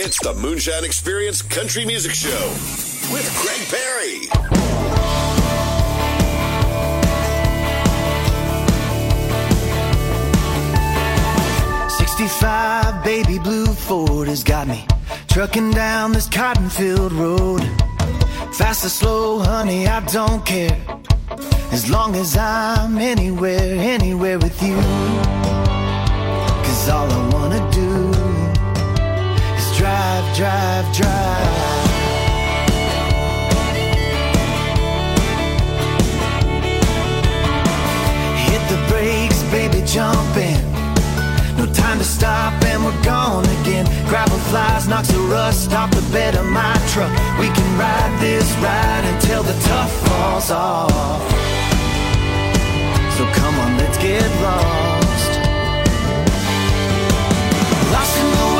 It's the Moonshine Experience Country Music Show with Greg Perry. Sixty-five baby blue Ford has got me trucking down this cotton-filled road. Fast or slow, honey, I don't care. As long as I'm anywhere, anywhere with you. Cause all I wanna do drive, drive. Hit the brakes, baby, jump in. No time to stop and we're gone again. Gravel flies, knocks the rust off the bed of my truck. We can ride this ride until the tough falls off. So come on, let's get lost. Lost in the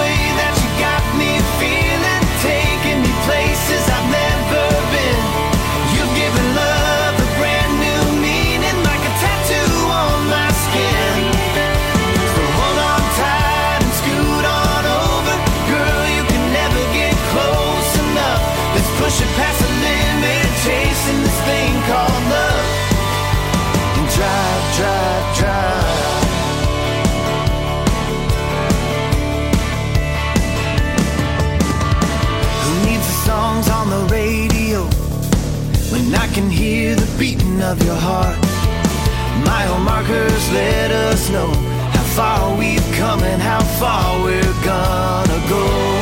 hear the beating of your heart? Mile markers let us know how far we've come and how far we're gonna go.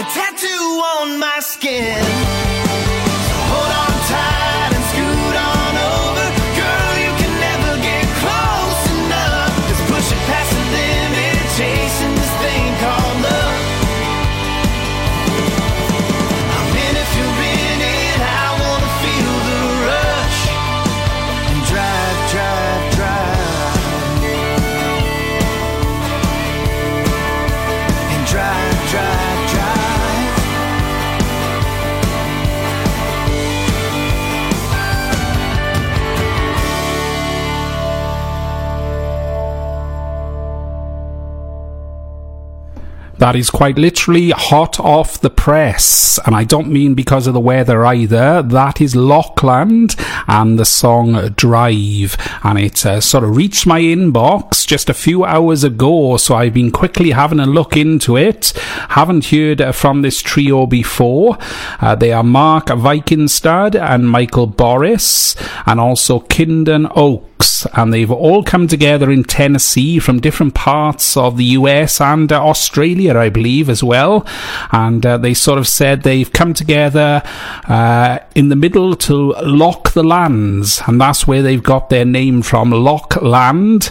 A tattoo on my skin. That is quite literally hot off the press. And I don't mean because of the weather either. That is Lockland and the song Drive. And it uh, sort of reached my inbox just a few hours ago. So I've been quickly having a look into it. Haven't heard uh, from this trio before. Uh, they are Mark Vikingstad and Michael Boris and also Kinden Oak and they've all come together in Tennessee from different parts of the US and uh, Australia, I believe, as well. And uh, they sort of said they've come together uh, in the middle to lock the lands, and that's where they've got their name from, Lockland.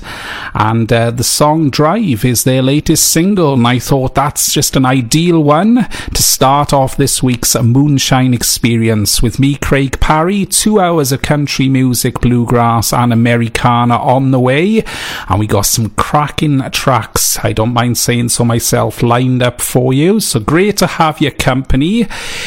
And uh, the song Drive is their latest single, and I thought that's just an ideal one to start off this week's Moonshine experience with me, Craig Parry. Two hours of country music, bluegrass, and Americana on the way. And we got some cracking tracks, I don't mind saying so myself, lined up for you. So great to have your company.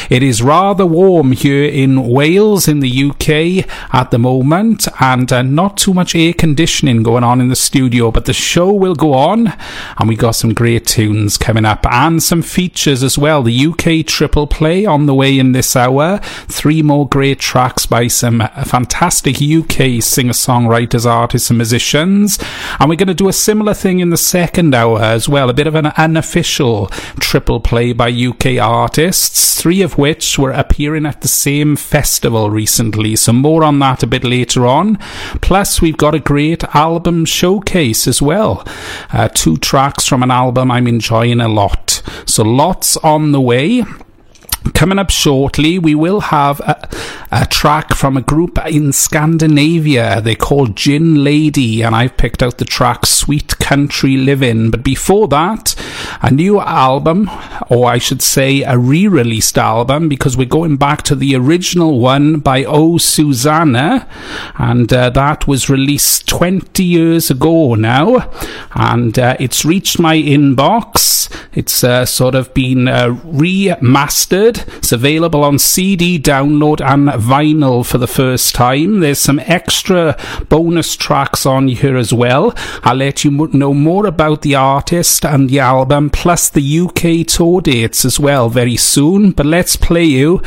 It is rather warm here in Wales, in the UK at the moment, and uh, not too much air conditioning going on in the studio but the show will go on, and we got some great tunes coming up and some features as well. The UK triple play on the way in this hour. Three more great tracks by some fantastic UK singer songwriters, artists, and musicians. And we're going to do a similar thing in the second hour as well. A bit of an unofficial triple play by UK artists, three of which were appearing at the same festival recently. So more on that a bit later on. Plus, we've got a great album showcase as well. Uh, two tracks from an album I'm enjoying a lot. So lots on the way. Coming up shortly, we will have a, a, track from a group in Scandinavia. They're called Gin Lady, and I've picked out the track Sweet Country Living. But before that, a new album, or I should say a re released album, because we're going back to the original one by Oh Susanna, and uh, that was released 20 years ago now, and uh, it's reached my inbox. It's uh, sort of been uh, it's available on CD download and vinyl for the first time. There's some extra bonus tracks on here as well. I'll let you know more about the artist and the album, plus the UK tour dates as well very soon. But let's play you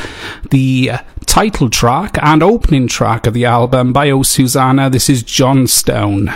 the title track and opening track of the album by O Susanna. This is Johnstown.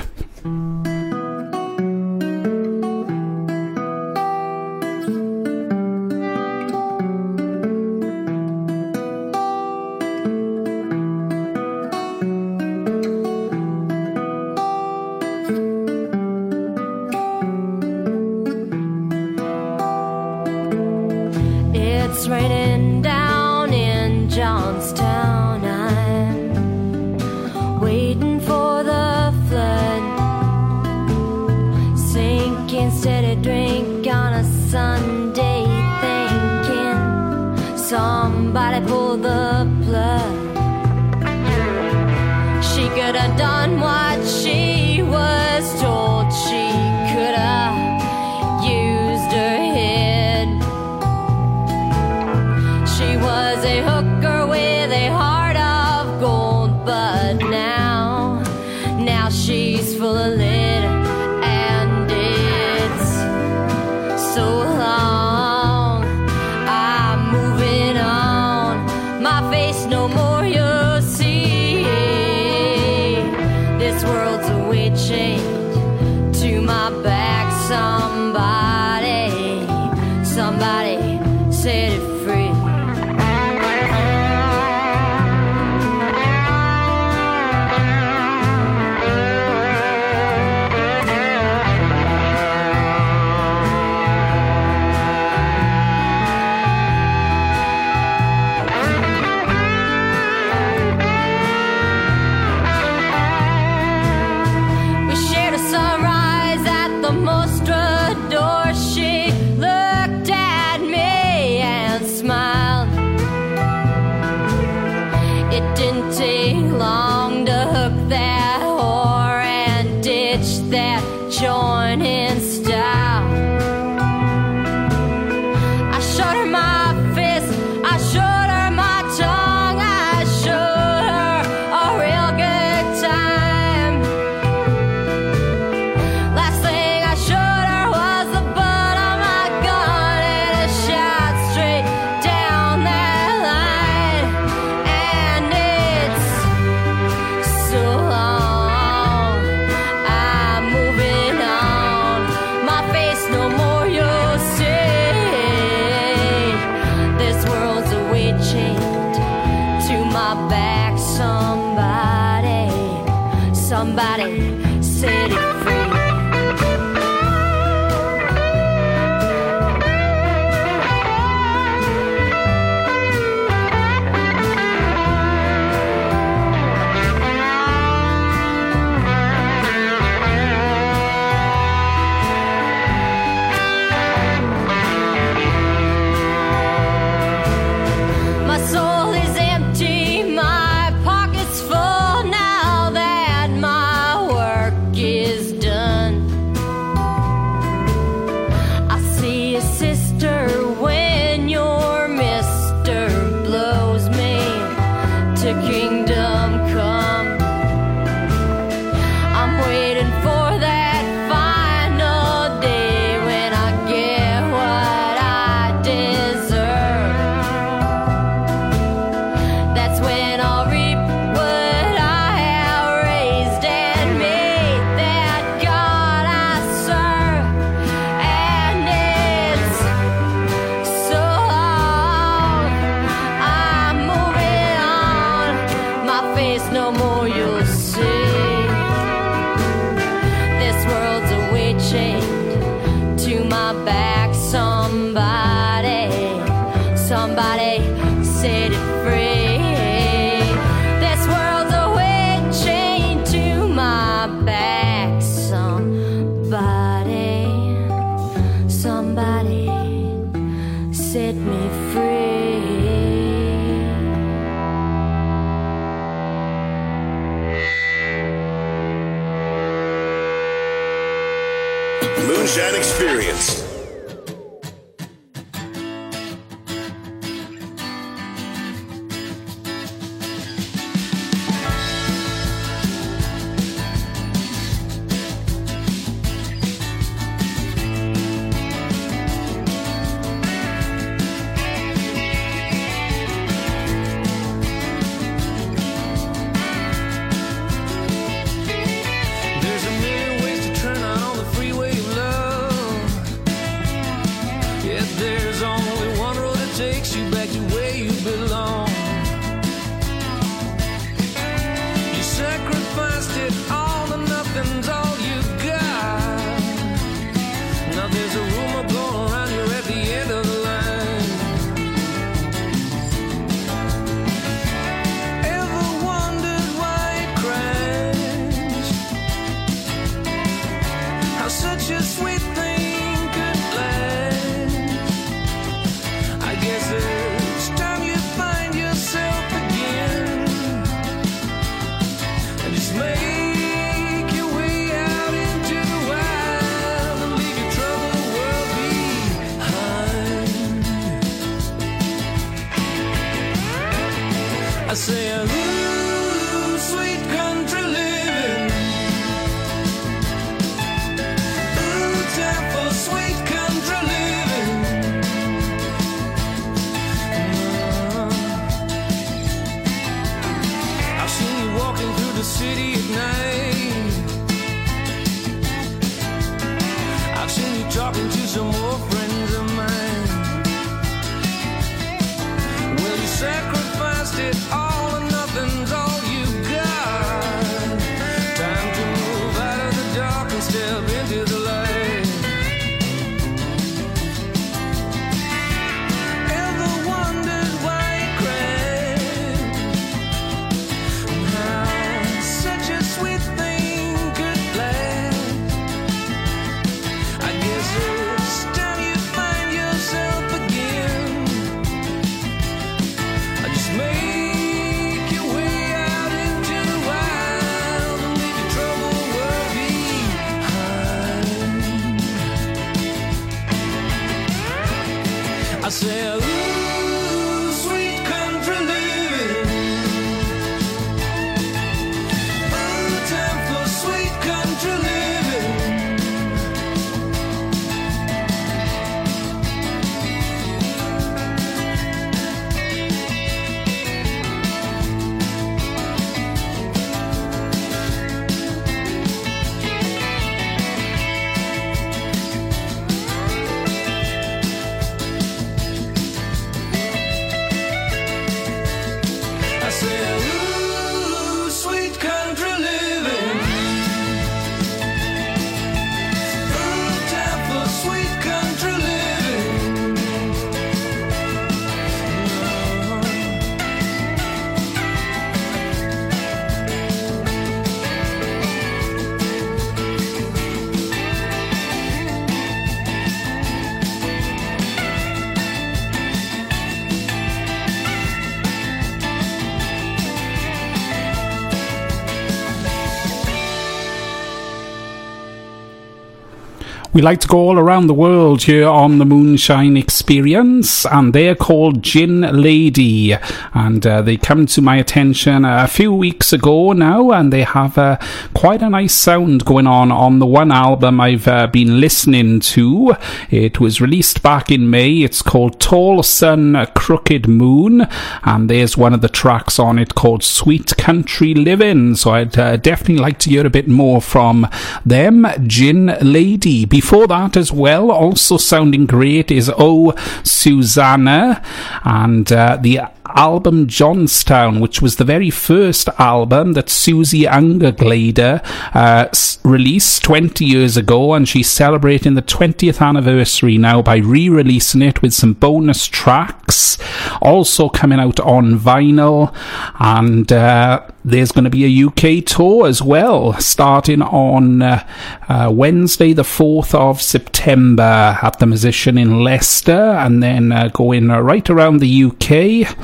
We like to go all around the world here on the Moonshine Experience Experience, and they're called Gin Lady. And uh, they come to my attention a few weeks ago now, and they have uh, quite a nice sound going on on the one album I've uh, been listening to. It was released back in May. It's called Tall Sun, Crooked Moon, and there's one of the tracks on it called Sweet Country Living. So I'd uh, definitely like to hear a bit more from them, Gin Lady. Before that, as well, also sounding great is Oh Susanna, and uh, the album Johnstown, which was the very first album that Suzie Ungerleider uh, released 20 years ago, and she's celebrating the 20th anniversary now by re releasing it with some bonus tracks also coming out on vinyl, and uh, there's going to be a UK tour as well, starting on uh, uh, Wednesday, the 4th of September, at the Musician in Leicester, and then uh, going uh, right around the UK,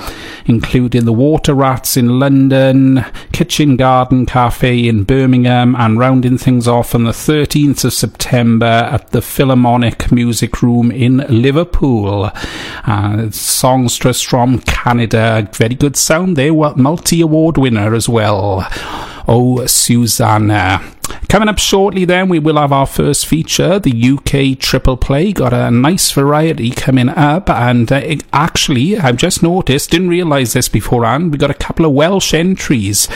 including the Water Rats in London, Kitchen Garden Cafe in Birmingham, and rounding things off on the 13th of September at the Philharmonic Music Room in Liverpool. Uh, songstress from Canada, very good sound They were multi award winner as well. Oh, Susanna. Coming up shortly, then, we will have our first feature, the UK Triple Play. Got a nice variety coming up, and uh, actually, I've just noticed, didn't realise this beforehand, we got a couple of Welsh entries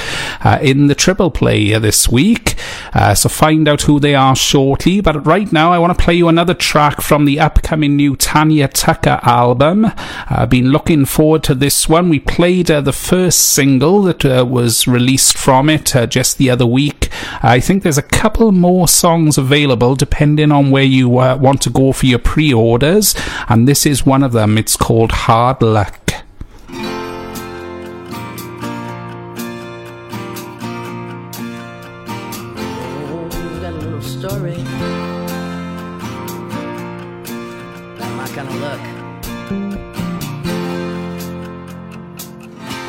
uh, in the Triple Play this week. Uh, so find out who they are shortly. But right now, I want to play you another track from the upcoming new Tanya Tucker album. I've been looking forward to this one. We played uh, the first single that uh, was released from it uh, just the other week. I think there's a couple more songs available depending on where you uh, want to go for your pre orders, and this is one of them. It's called Hard luck.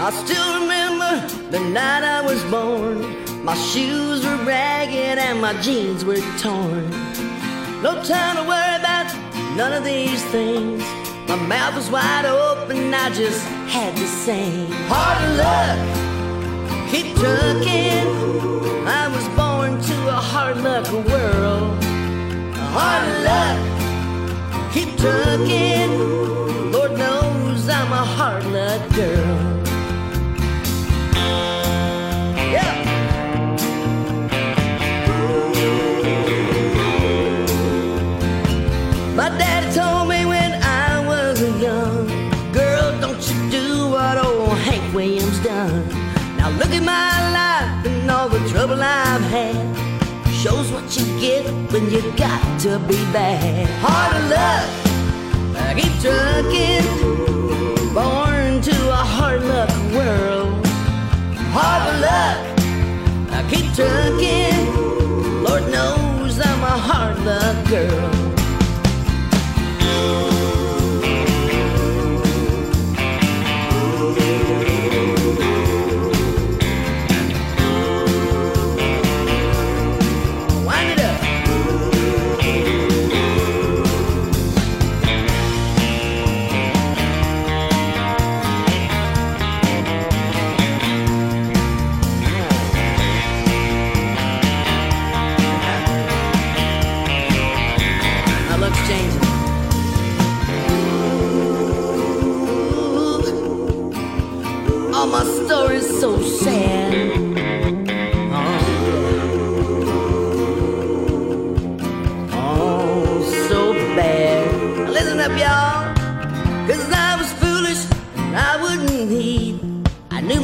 I still remember the night I was born. My shoes were ragged and my jeans were torn. No time to worry about none of these things. My mouth was wide open, I just had to sing. Hard luck keep trucking. I was born to a hard luck world. Hard luck, keep trucking. Lord knows I'm a hard luck girl. Look at my life and all the trouble I've had. Shows what you get when you got to be bad. Hard luck, I keep trucking. Born to a hard luck world. Hard luck, I keep trucking. Lord knows I'm a hard luck girl.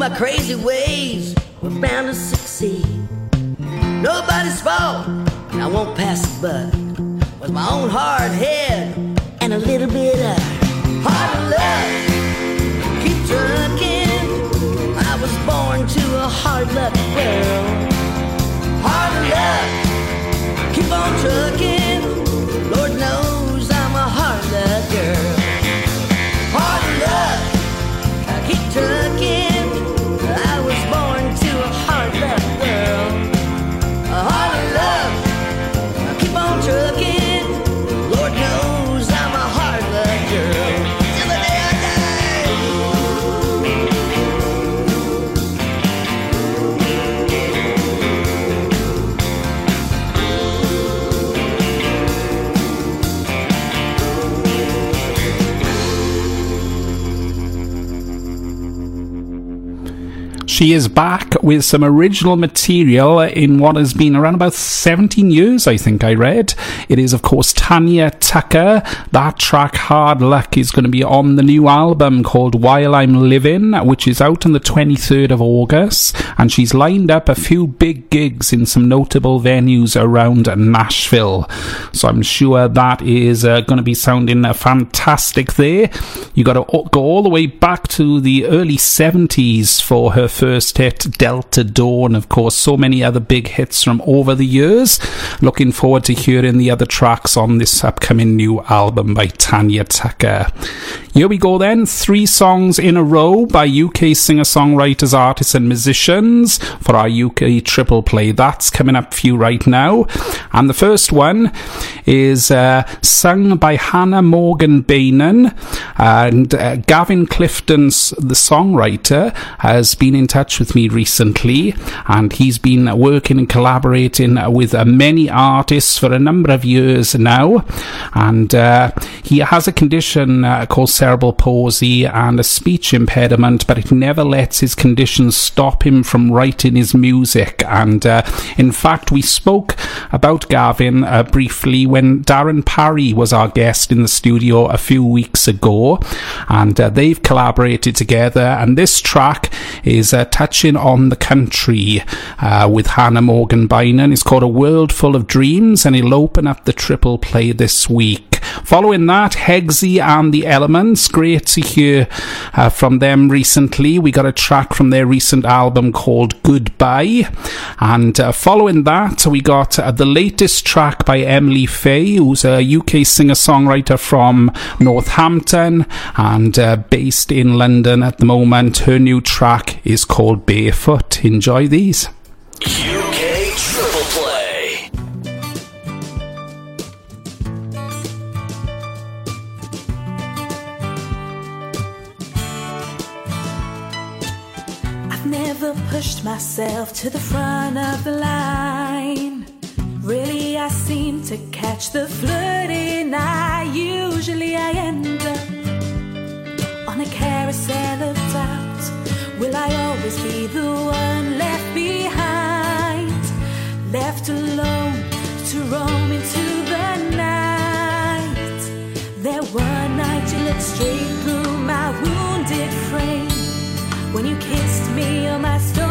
My crazy ways, we're bound to succeed. Nobody's fault, and I won't pass the buck. Was my own hard head and a little bit of hard luck. Keep trucking. I was born to a hard luck world. Hard luck. Keep on trucking. She is back with some original material in what has been around about 17 years, I think I read. It is, of course, Tanya Tucker. That track, Hard Luck, is going to be on the new album called While I'm Living, which is out on the 23rd of August. And she's lined up a few big gigs in some notable venues around Nashville. So I'm sure that is uh, going to be sounding uh, fantastic there. You got to go all the way back to the early 70s for her first hit, Delta Dawn. Of course, so many other big hits from over the years. Looking forward to hearing the other tracks on this upcoming new album by Tanya Tucker. Here we go then. Three songs in a row by UK singer songwriters, artists, and musicians for our UK triple play. That's coming up for you right now. And the first one is uh, sung by Hannah Morgan Bainan. And uh, Gavin Clifton's the songwriter has been in touch with me recently, and he's been working and collaborating with many artists for a number of years now. And uh, he has a condition uh, called cerebral palsy and a speech impediment, but it never lets his condition stop him from writing his music. And uh, in fact, we spoke about Gavin briefly when Darren Parry was our guest in the studio a few weeks ago, and uh, they've collaborated together. And this track is uh, touching on the country uh, with Hannah Morgan Bainan. It's called A World Full of Dreams, and it'll open up the triple play this week. Following that, Hegsy and the Elements. Great to hear uh, from them recently. We got a track from their recent album called Goodbye. And uh, following that, we got uh, the latest track by Emily Faye, who's a UK singer songwriter from Northampton and uh, based in London at the moment. Her new track is called Barefoot. Enjoy these. UK Triple Play. I've never pushed myself to the front of the line. Really, I seem to catch the flirting eye. Usually, I end up on a carousel of doubt. Will I always be the one left behind? Left alone to roam into the night. There one night you looked straight through my wounded frame when you kissed me on my stone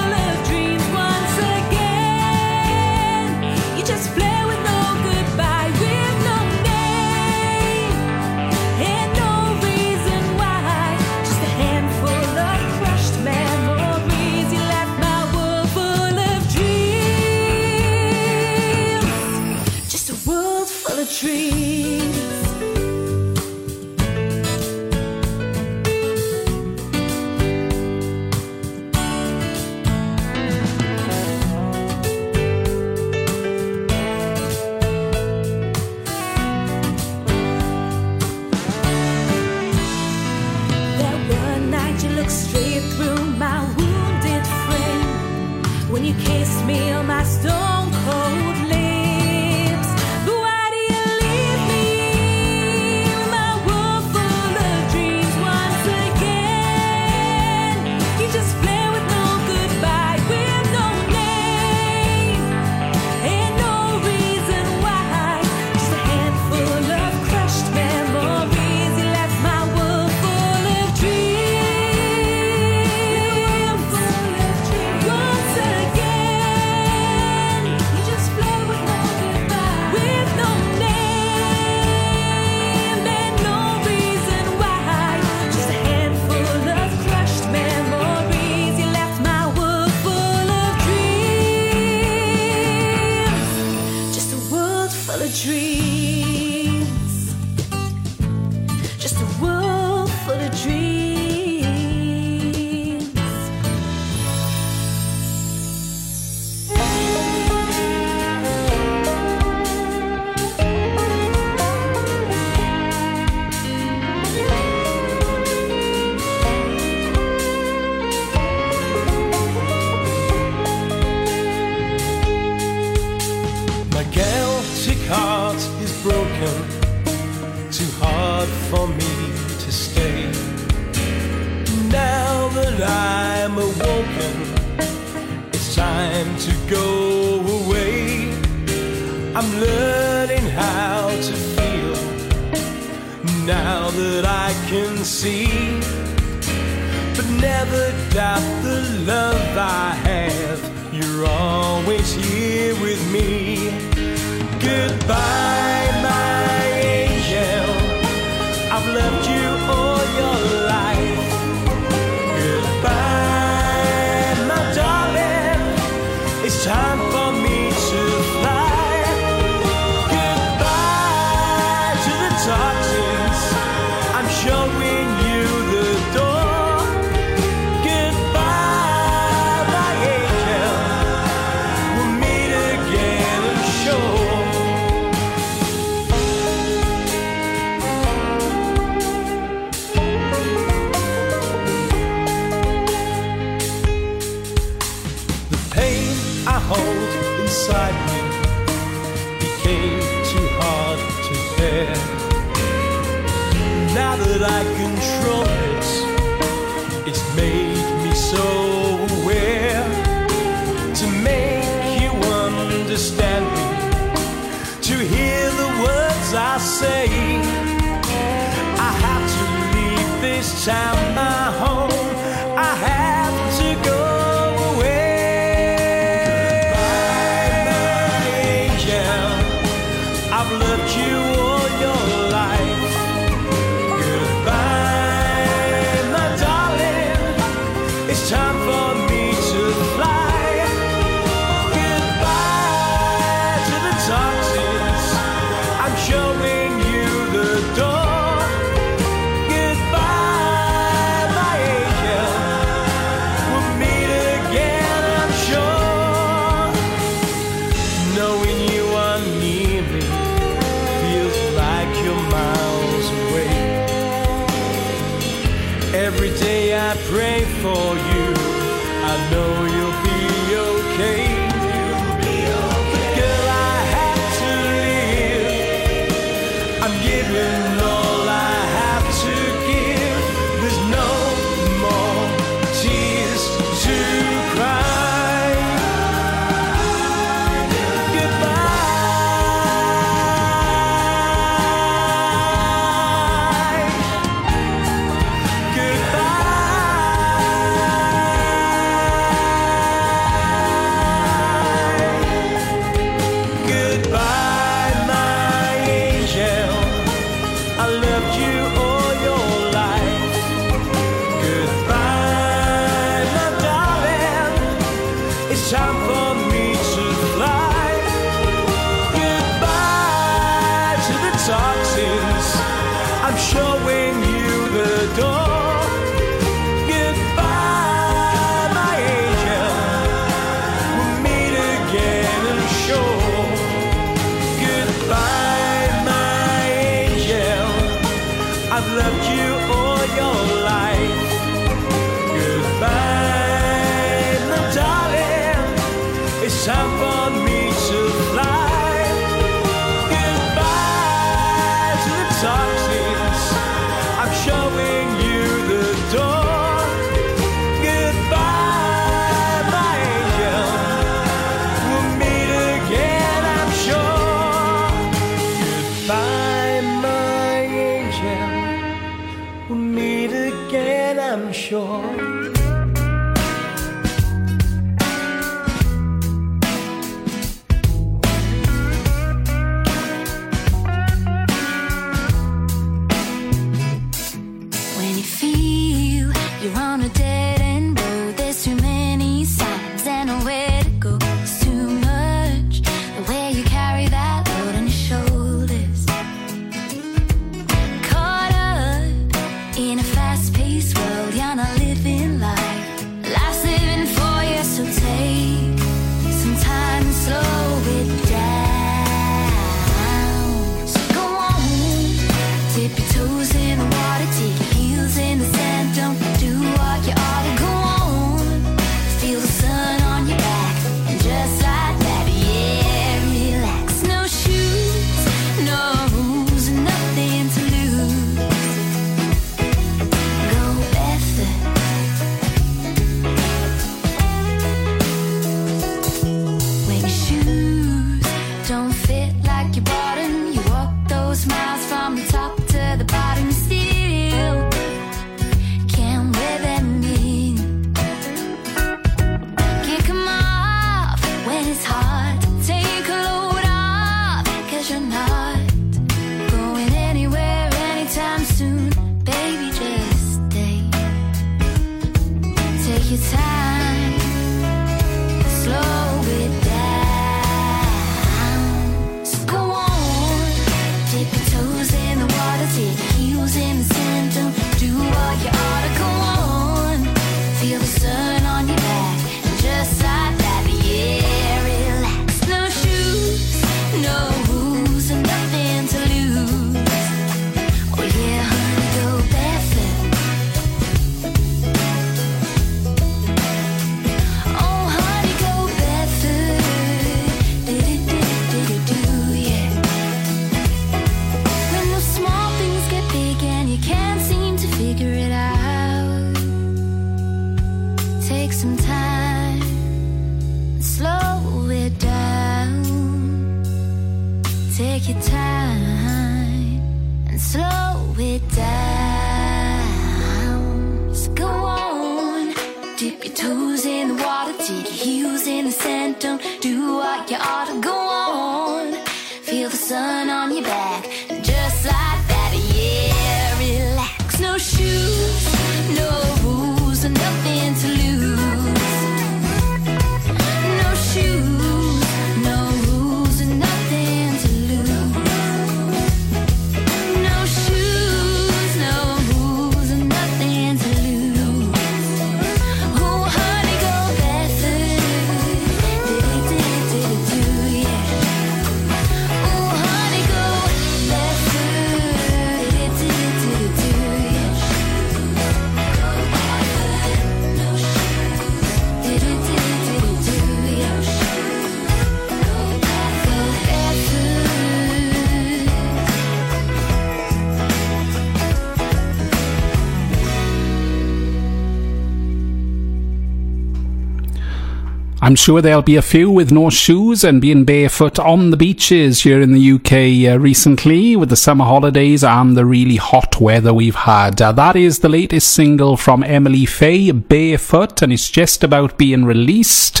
I'm sure there'll be a few with no shoes and being barefoot on the beaches here in the UK uh, recently with the summer holidays and the really hot weather we've had. Uh, that is the latest single from Emily Faye, Barefoot, and it's just about being released.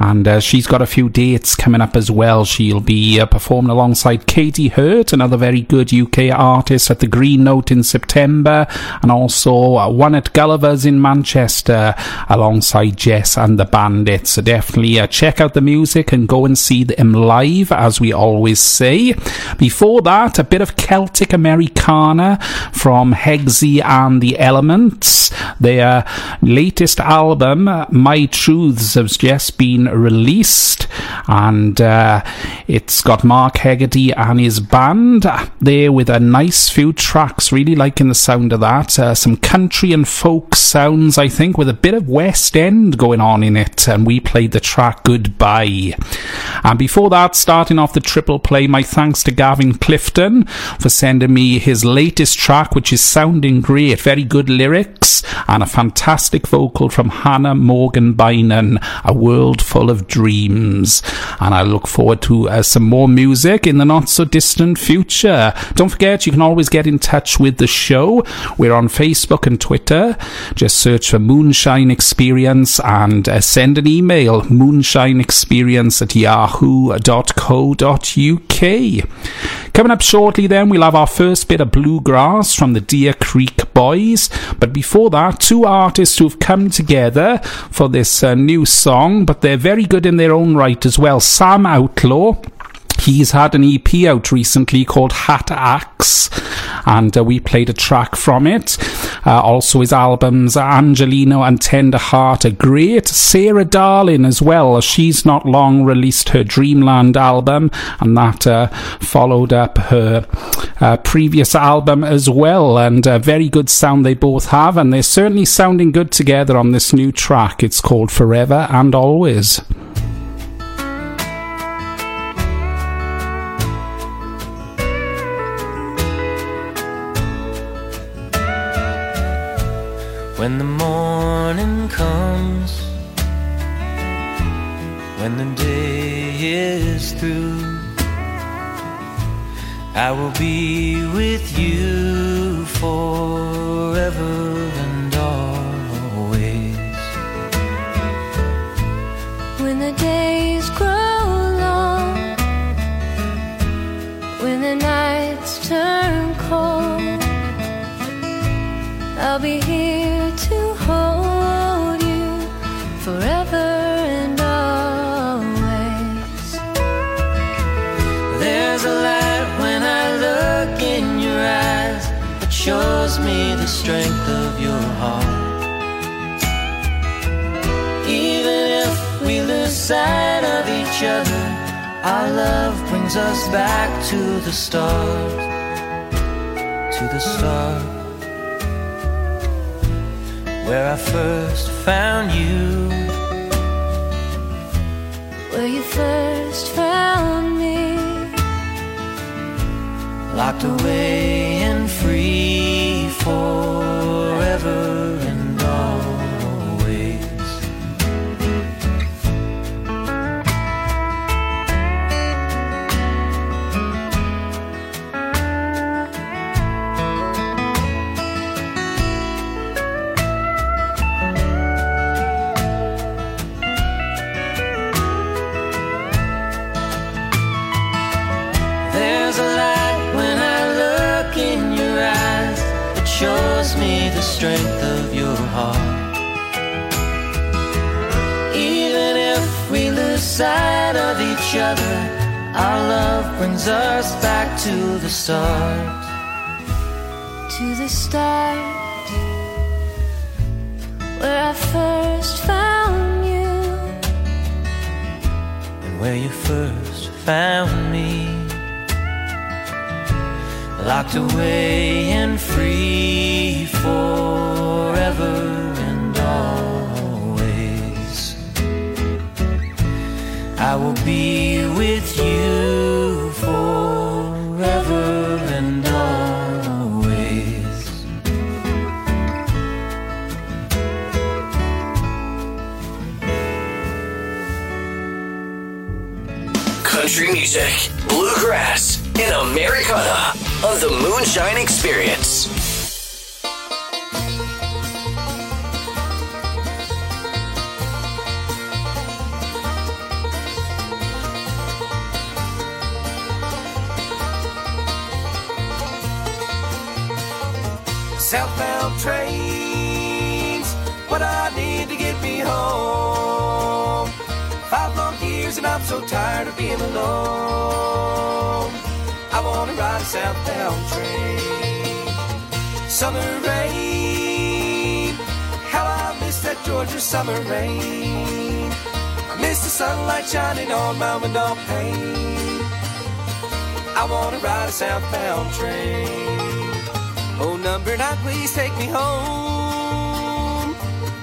And uh, she's got a few dates coming up as well. She'll be uh, performing alongside Katy Hurt, another very good UK artist, at the Green Note in September, and also uh, one at Gulliver's in Manchester alongside Jess and the Bandits. So definitely uh, check out the music and go and see them live, as we always say. Before that, a bit of Celtic Americana from Hegsy and the Elements. Their latest album, My Truths, has just been released, and uh, it's got Mark Hegarty and his band there with a nice few tracks. Really liking the sound of that. Uh, some country and folk sounds, I think, with a bit of West End going on in it, and we played the track Goodbye. And before that, starting off the triple play, my thanks to Gavin Clifton for sending me his latest track, which is sounding great. Very good lyrics and a fantastic vocal from Hannah Morgan Bynan, A World Full of Dreams. And I look forward to uh, some more music in the not so distant future. Don't forget, you can always get in touch with the show. We're on Facebook and Twitter. Just search for Moonshine Experience and uh, send an email moonshineexperience at yahoo.co.uk. Coming up shortly, then, we'll have our first bit of bluegrass from the Deer Creek Boys. But before that, two artists who've come together for this uh, new song, but they're very good in their own right as well. Sam Outlaw He's had an EP out recently called Hat Axe, and uh, we played a track from it. Uh, also, his albums Angeleno and Tenderheart are great. Sarah Darling as well. She's not long released her Dreamland album, and that uh, followed up her uh, previous album as well. And a very good sound they both have, and they're certainly sounding good together on this new track. It's called Forever and Always. When the morning comes, when the day is through, I will be with you forever and always. When the days grow long, when the nights turn cold, I'll be here strength of your heart. Even if we lose sight of each other, our love brings us back to the start. To the start. Where I first found you. Where you first found me, locked away and free forever sight of each other, our love brings us back to the start. to the start, where I first found you. And where you first found me. Locked away and shining on my window pane. I wanna ride a southbound train. Oh, number nine, please take me home.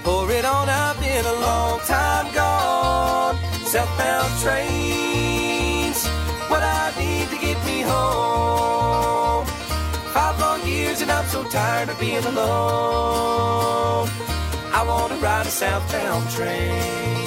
Pour it on up in a long time gone. Southbound trains, what I need to get me home. Five long years and I'm so tired of being alone. I wanna ride a southbound train.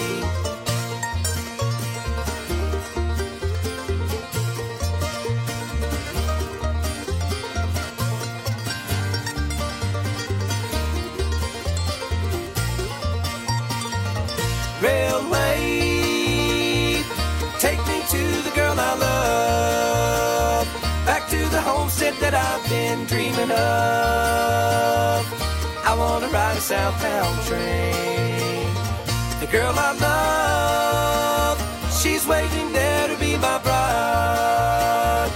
Homestead that I've been dreaming of. I wanna ride a southbound train. The girl I love, She's waiting there to be my bride.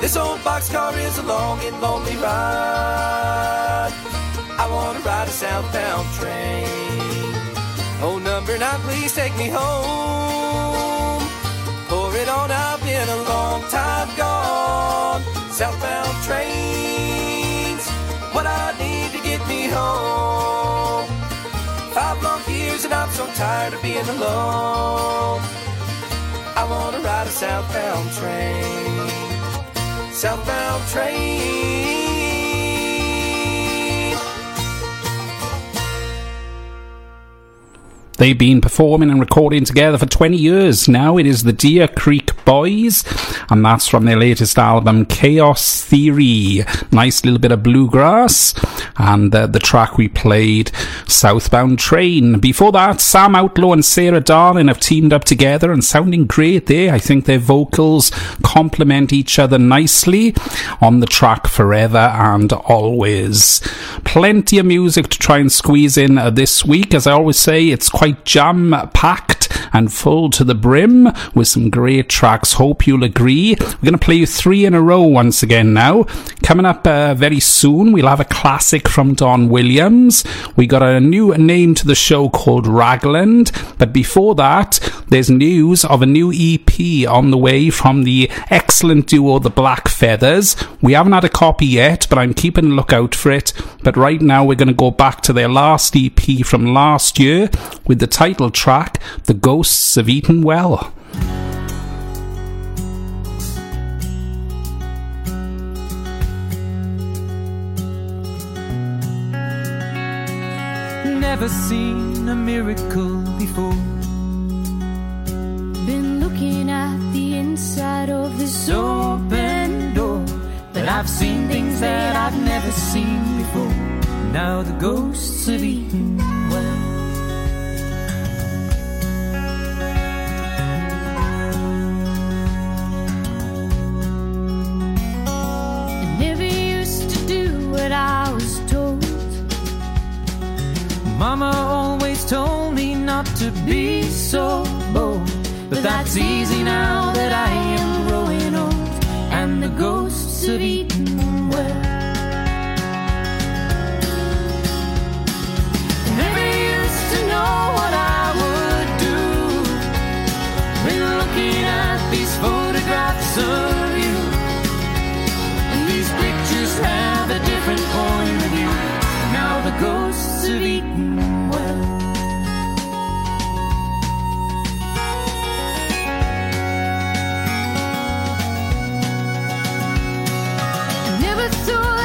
This old boxcar is a long and lonely ride. I want to ride a southbound train. Oh, number nine, please take me home. Pour it on, I've been a long time. Southbound trains, what I need to get me home. Five long years and I'm so tired of being alone. I want to ride a southbound train. Southbound train. They've been performing and recording together for 20 years now. It is the Deer Creek Boys, and that's from their latest album, Chaos Theory. Nice little bit of bluegrass, and uh, the track we played, Southbound Train. Before that, Sam Outlaw and Sarah Darling have teamed up together and sounding great there. I think their vocals complement each other nicely on the track Forever and Always. Plenty of music to try and squeeze in uh, this week. As I always say, it's quite jam packed and full to the brim with some great tracks. Hope you'll agree. We're going to play you three in a row once again now. Coming up uh, very soon, we'll have a classic from Don Williams. We got a new name to the show called Ragland. But before that, there's news of a new EP on the way from the excellent duo The Black Feathers. We haven't had a copy yet, but I'm keeping a lookout for it. But right now, we're going to go back to their last EP from last year with the title track, The Ghosts have eaten Well. Never seen a miracle before. Been looking at the inside of this Open door, but I've seen things that I've never seen before. Now the ghosts have eaten what I was told. Mama always told me not to be so bold. But that's easy now that I am growing old. And the ghosts have eaten well. Never used to know what I would do. Been looking at these photographs of you. And these pictures have different point of view. Now the ghosts have eaten well. Never thought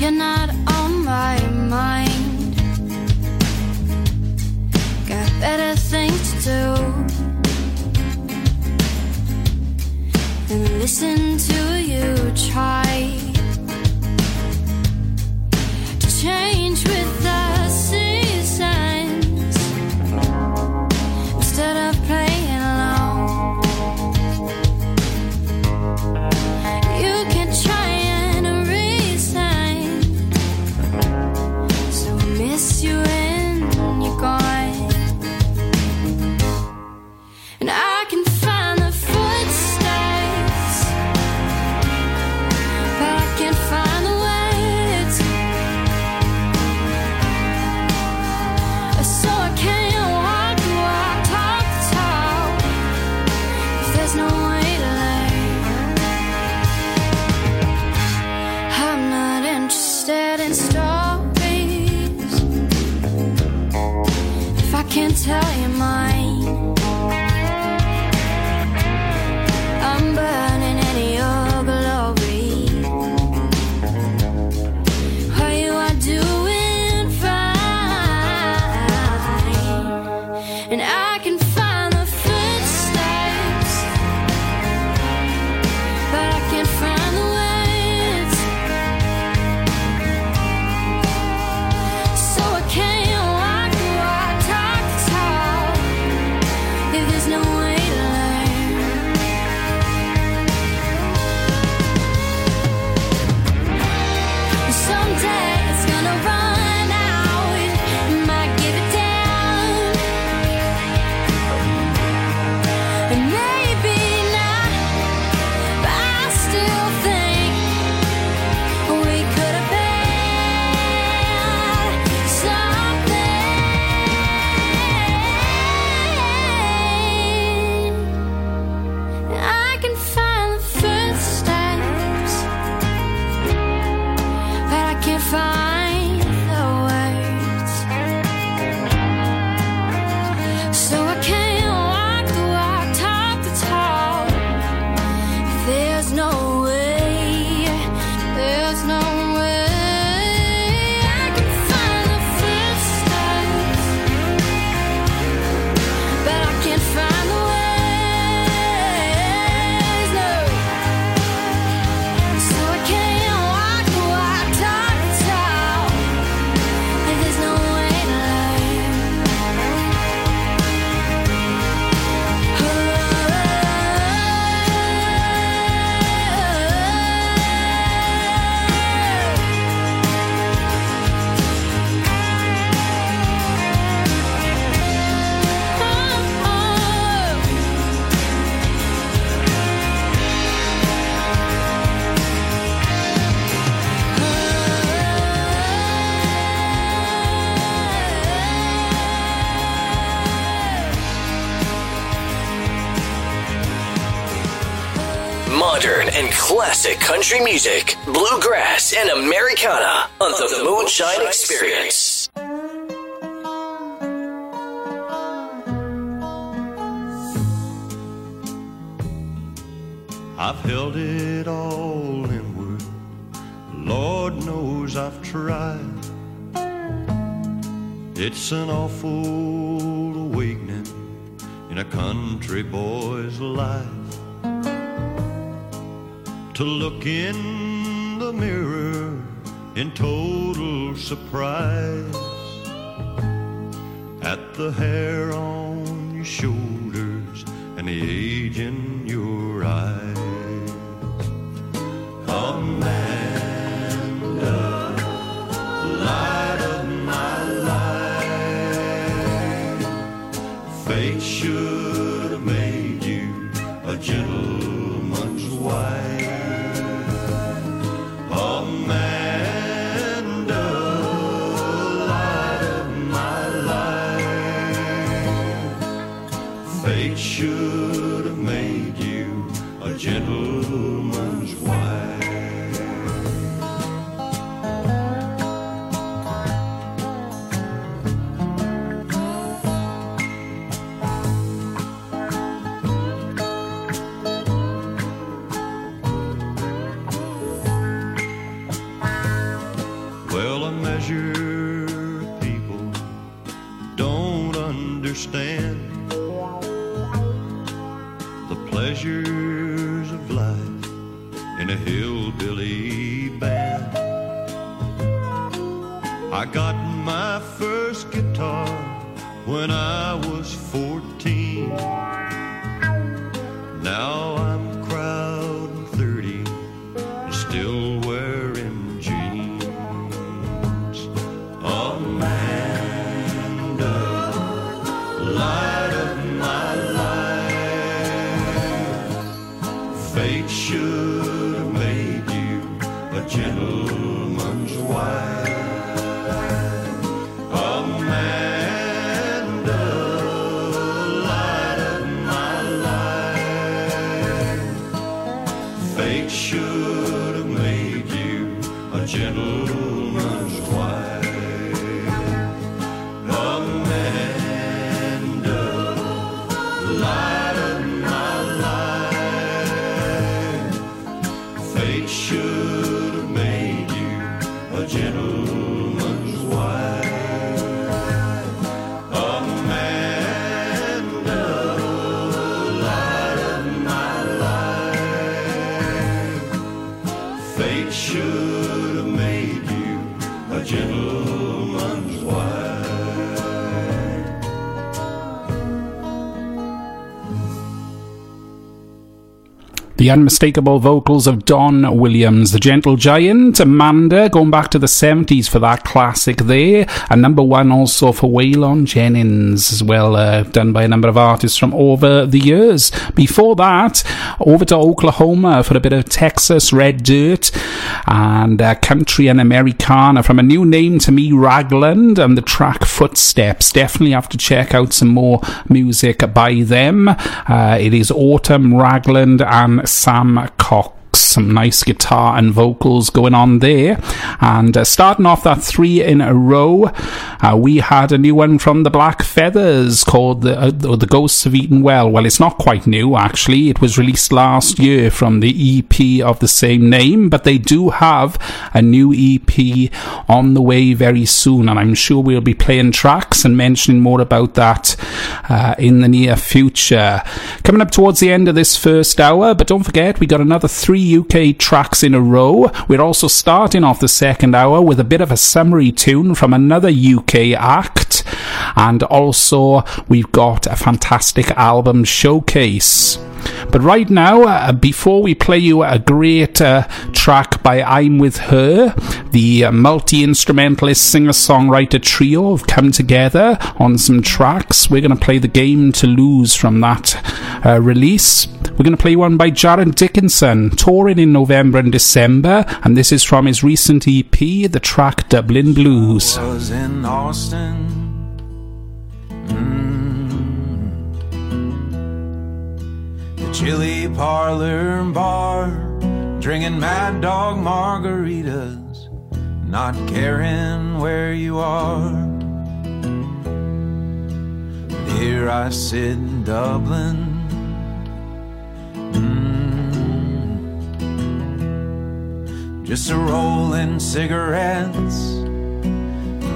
You're not on my mind. Got better things to do than listen to tell you mine. country music, bluegrass, and Americana on the, the Moonshine Experience. I've held it all inward. Lord knows I've tried. It's an awful awakening in a country boy's life to look in the mirror in total surprise. At the hair on your shoulders and the age in your The unmistakable vocals of Don Williams, the gentle giant, Amanda, going back to the 70s for that classic there. And number one also for Waylon Jennings, as well, uh, done by a number of artists from over the years. Before that, over to Oklahoma for a bit of Texas Red Dirt and uh, Country and Americana from a new name to me, Ragland, and the track Footsteps. Definitely have to check out some more music by them. Uh, it is Autumn Ragland and Sam Cox. Some nice guitar and vocals going on there. And uh, starting off that three in a row, uh, we had a new one from the Black Feathers called the, uh, the Ghosts of Eaton Well. Well, it's not quite new, actually. It was released last year from the EP of the same name, but they do have a new EP on the way very soon. And I'm sure we'll be playing tracks and mentioning more about that uh, in the near future. Coming up towards the end of this first hour, but don't forget, we got another three UK tracks in a row. We're also starting off the second hour with a bit of a summary tune from another UK act. And also, we've got a fantastic album showcase. But right now, uh, before we play you a great uh, track by I'm With Her, the uh, multi instrumentalist singer songwriter trio have come together on some tracks. We're going to play the game to lose from that uh, release. We're going to play one by Jarrod Dickenson, touring in November and December, and this is from his recent EP, the track Dublin Blues. The chili parlor bar, drinking Mad Dog margaritas, not caring where you are. But here I sit in Dublin. Mm. Just a rolling cigarettes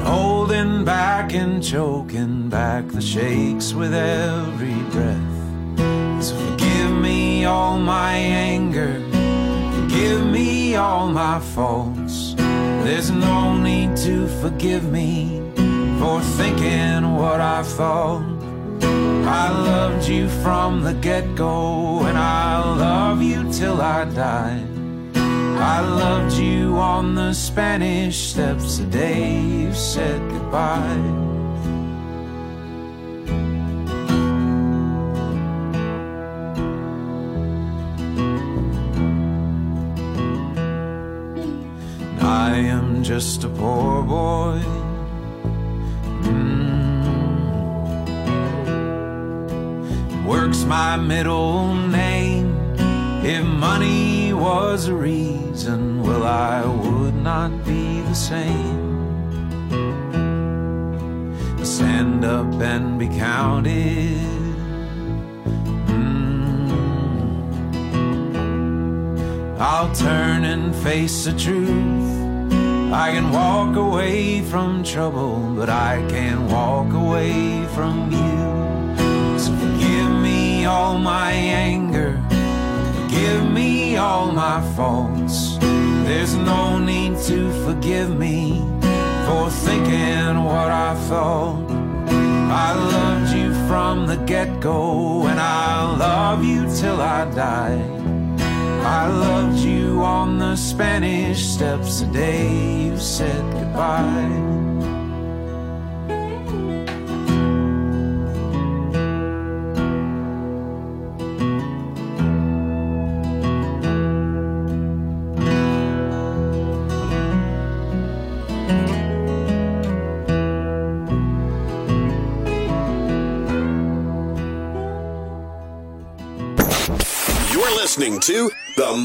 holding back and choking back the shakes with every breath. So forgive me all my anger, forgive me all my faults. There's no need to forgive me for thinking what I thought. I loved you from the get go, and I'll love you till I die. I loved you on the Spanish steps the day you said goodbye. I am just a poor boy. Mm. Works my middle name. If money was a reason, well, I would not be the same. Stand up and be counted. Mm. I'll turn and face the truth. I can walk away from trouble, but I can't walk away from you. So forgive me me all my anger. Forgive me all my faults. There's no need to forgive me for thinking what I thought. I loved you from the get go, and I'll love you till I die. I loved you on the Spanish steps the day you said goodbye.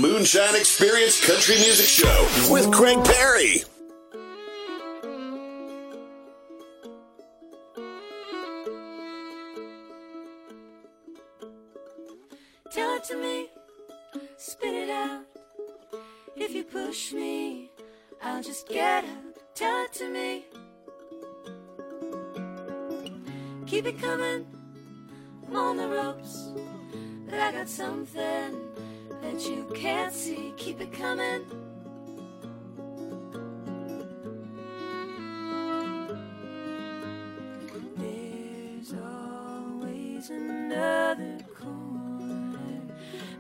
Moonshine Experience Country Music Show with Craig Perry. Tell it to me, spit it out. If you push me, I'll just get up. Tell it to me. Keep it coming, I'm on the ropes. But I got something that you can't see. Keep it coming. There's always another corner.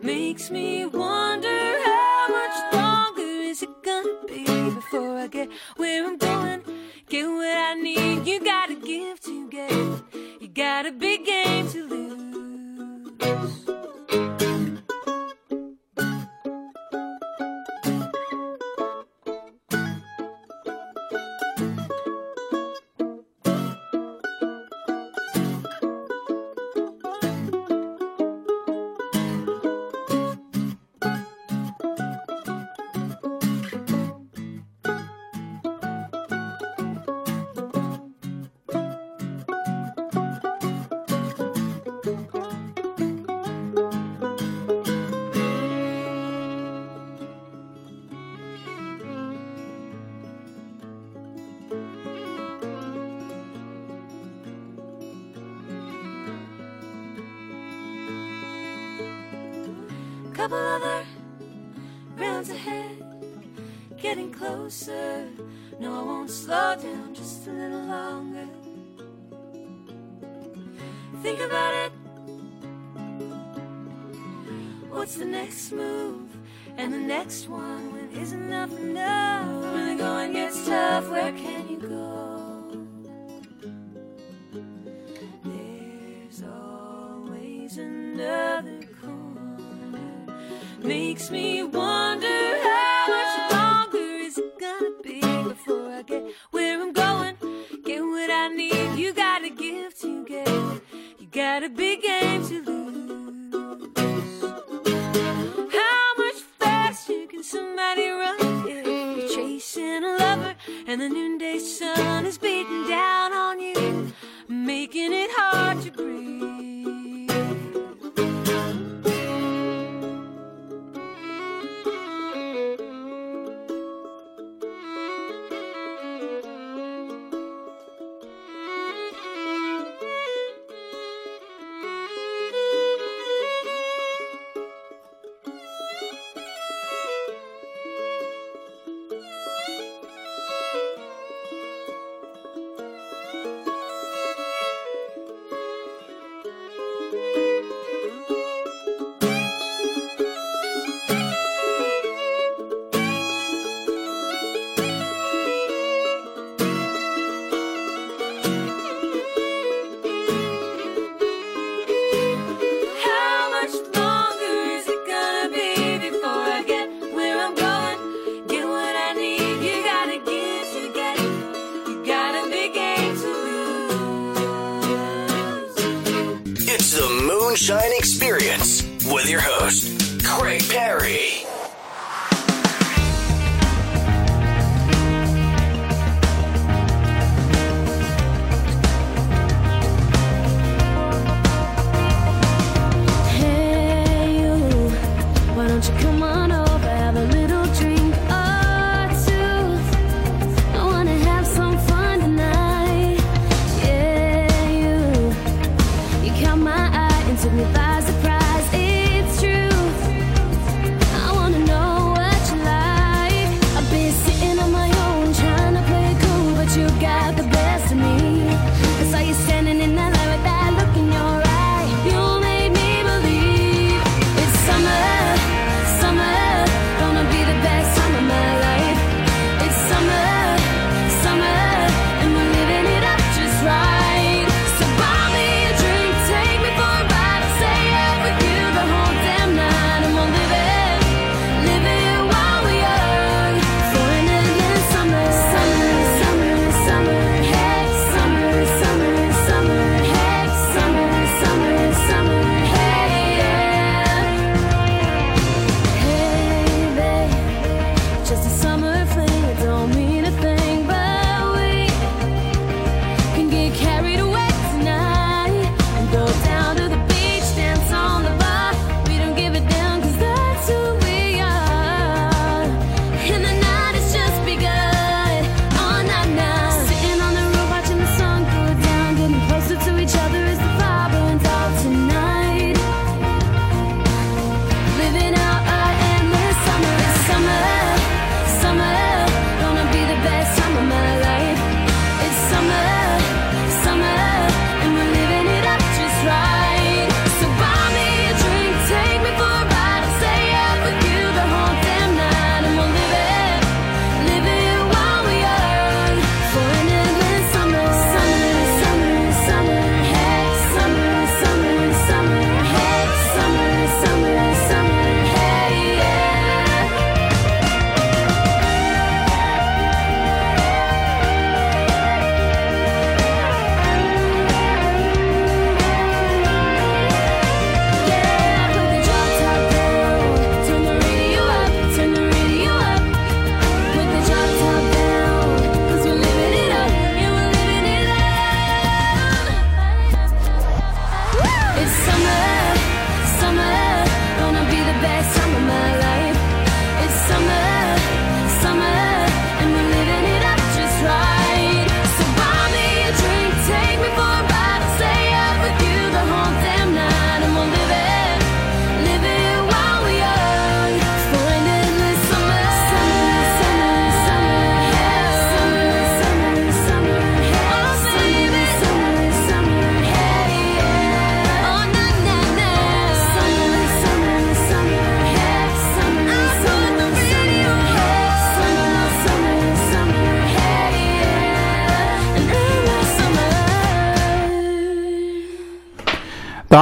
Makes me wonder how much longer is it gonna be before I get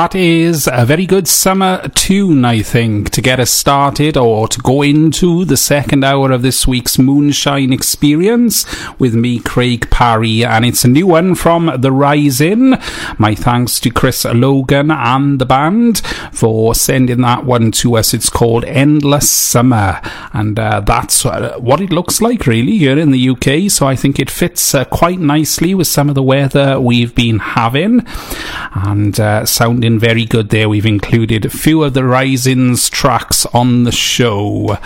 That is a very good summer tune, I think, to get us started or to go into the second hour of this week's Moonshine Experience with me, Craig Parry. And it's a new one from The Rising. My thanks to Chris Logan and the band for sending that one to us. It's called Endless Summer. And uh, that's uh, what it looks like, really, here in the UK. So I think it fits uh, quite nicely with some of the weather we've been having. And uh, sounding very good there. We've included a few of the Rising's tracks on the show.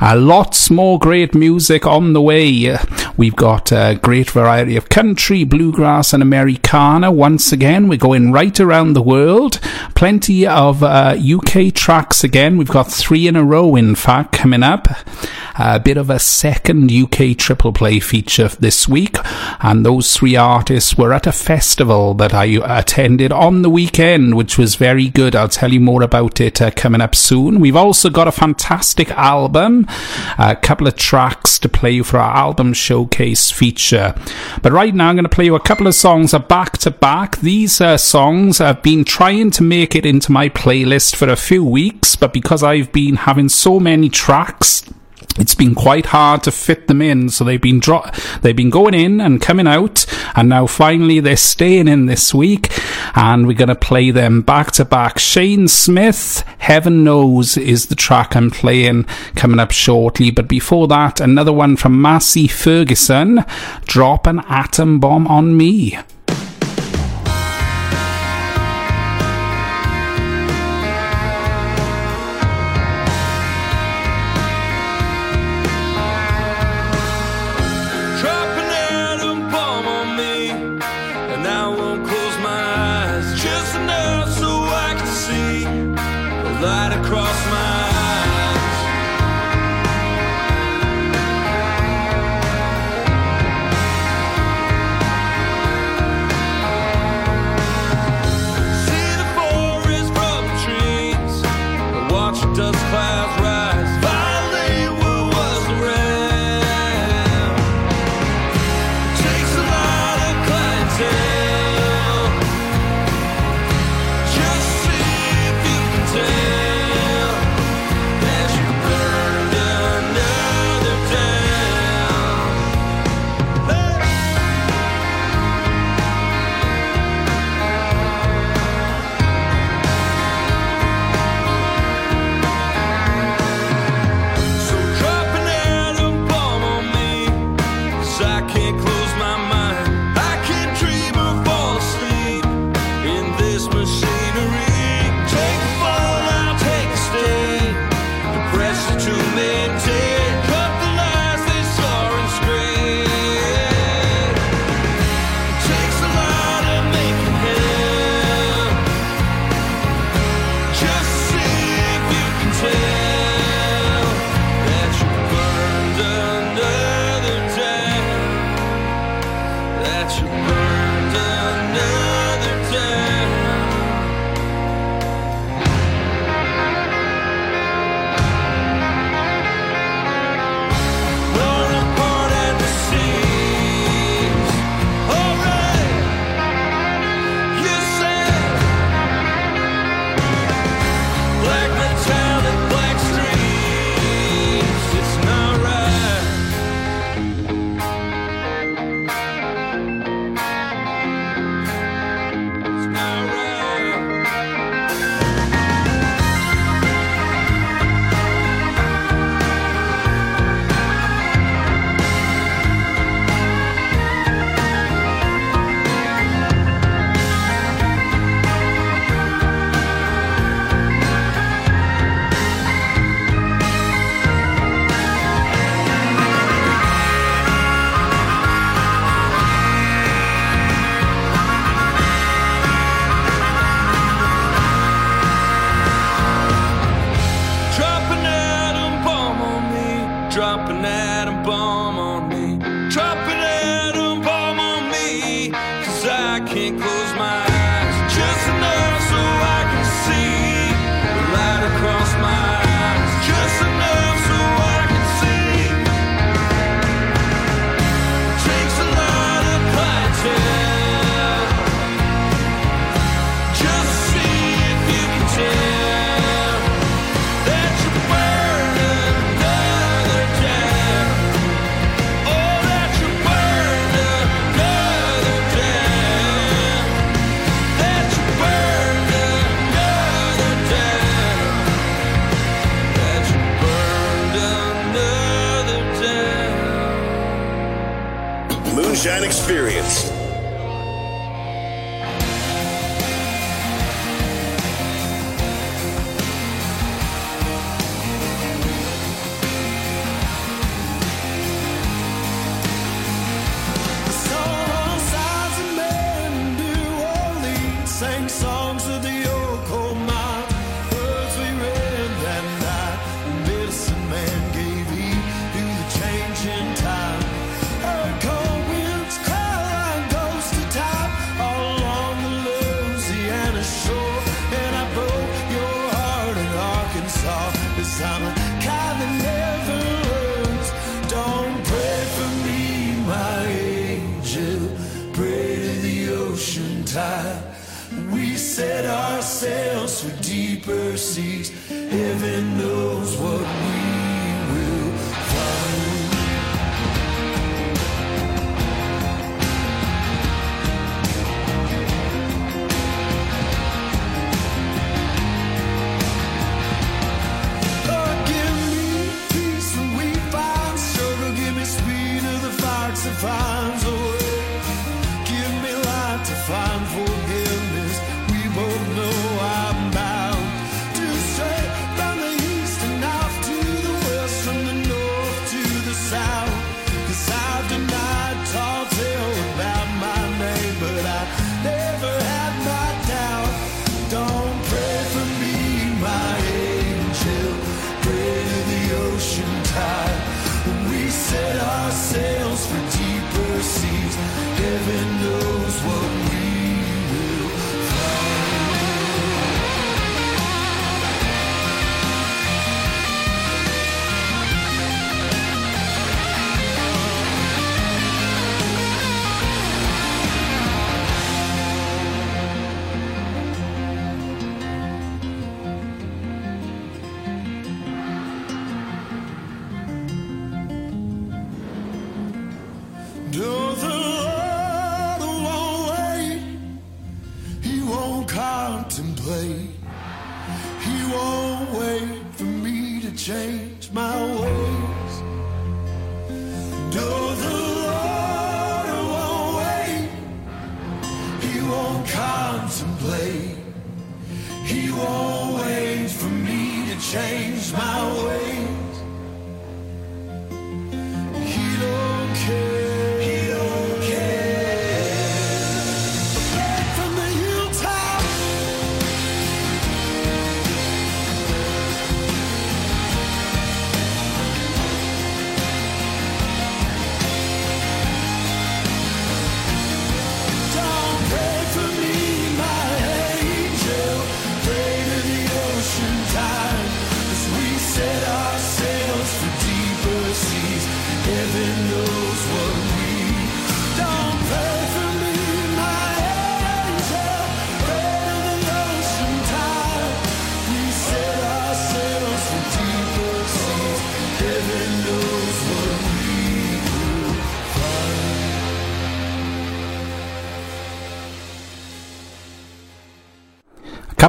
Lots more great music on the way. We've got a great variety of country, bluegrass, and Americana. Once again, we're going right around the world. Plenty of uh, UK tracks again. We've got three in a row, in fact, coming up. A bit of a second UK triple play feature this week, and those three artists were at a festival that I attended on the weekend, which was very good. I'll tell you more about it uh, coming up soon. We've also got a fantastic album, a couple of tracks to play for our album showcase feature. But right now, I'm going to play you a couple of songs back to back. These uh, songs I've been trying to make it into my playlist for a few weeks, but because I've been having so many tracks, it's been quite hard to fit them in. So they've been dro- they've been going in and coming out, and now finally they're staying in this week, and we're going to play them back to back. Shane Smith, Heaven Knows, is the track I'm playing coming up shortly. But before that, another one from Massy Ferguson, Drop an Atom Bomb on Me.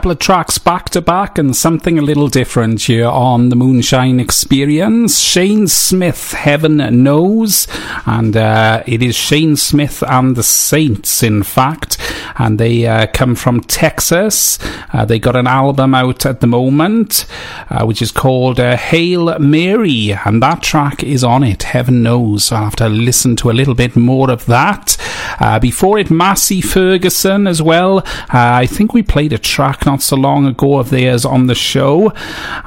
Couple of tracks back to back and something a little different here on the Moonshine Experience. Shane Smith, Heaven Knows, and uh, it is Shane Smith and the Saints, in fact, and they uh, come from Texas. Uh, they got an album out at the moment, uh, which is called uh, Hail Mary, and that track is on it. Heaven knows. I'll have to listen to a little bit more of that. Uh, before it, Massy Ferguson as well. I think we played a track not so long ago of theirs on the show,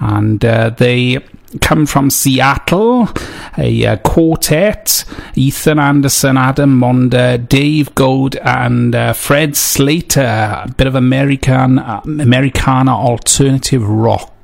and they come from Seattle, a uh, quartet, Ethan Anderson, Adam Monda, Dave Gold, and uh, Fred Slater, a bit of American, uh, Americana alternative rock.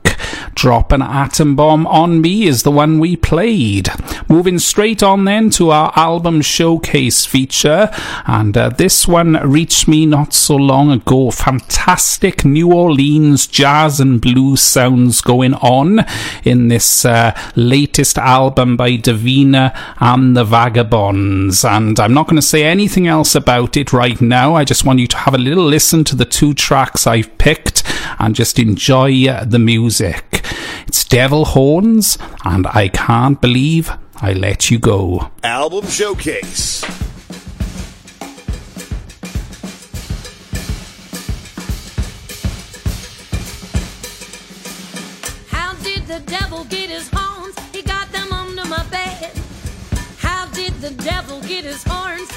Drop an Atom Bomb on Me is the one we played. Moving straight on then to our album showcase feature, and uh, this one reached me not so long ago. Fantastic New Orleans jazz and blues sounds going on in this uh, latest album by Davina and the Vagabonds. And I'm not going to say anything else about it right now. I just want you to have a little listen to the two tracks I've picked and just enjoy the music. It's Devil Horns and I Can't Believe I Let You Go. Album Showcase. How did the devil get his horns? He got them under my bed. How did the devil get his horns?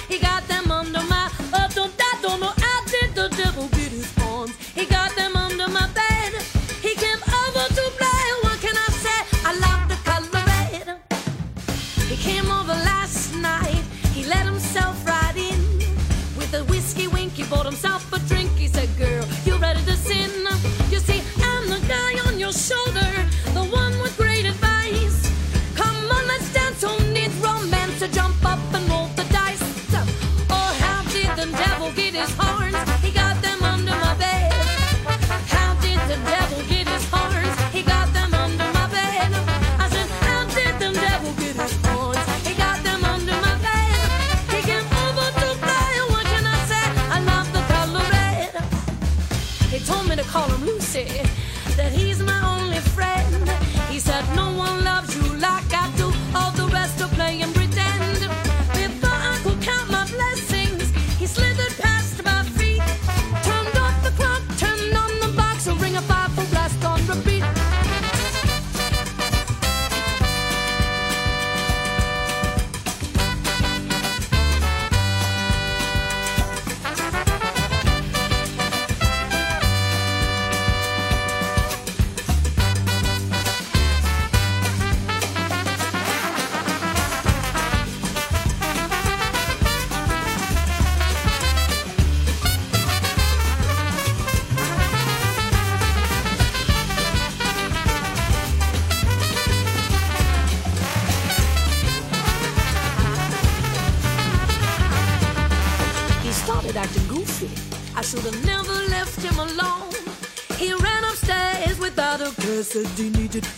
Said he needed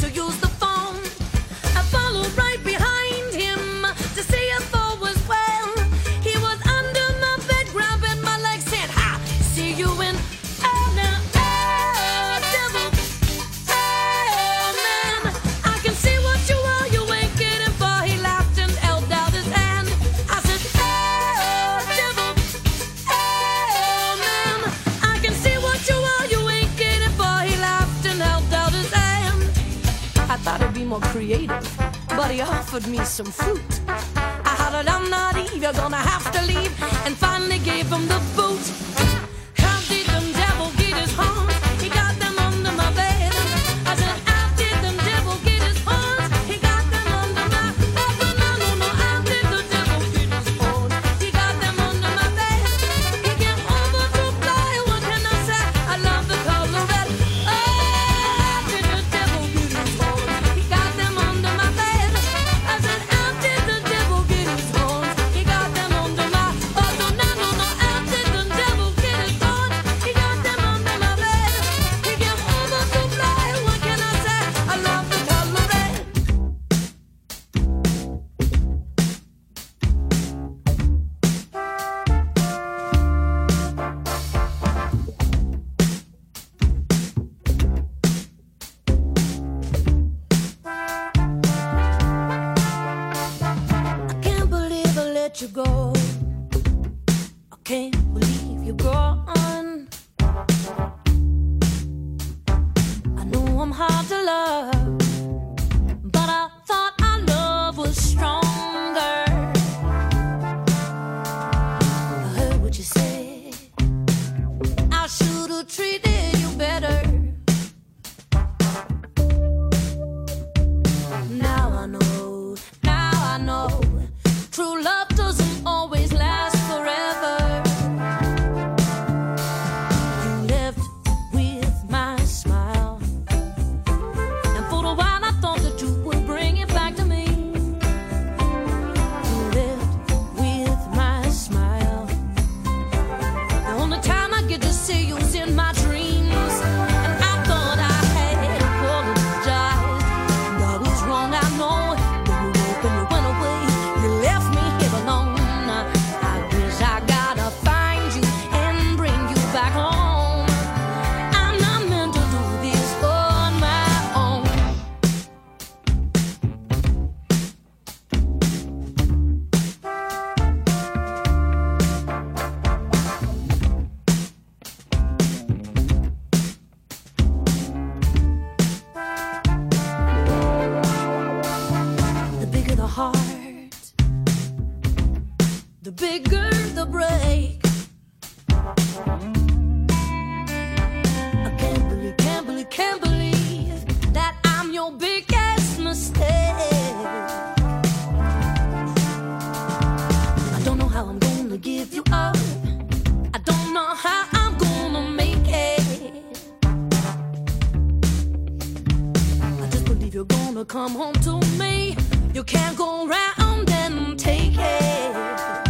believe come home to me. You can't go round and take it.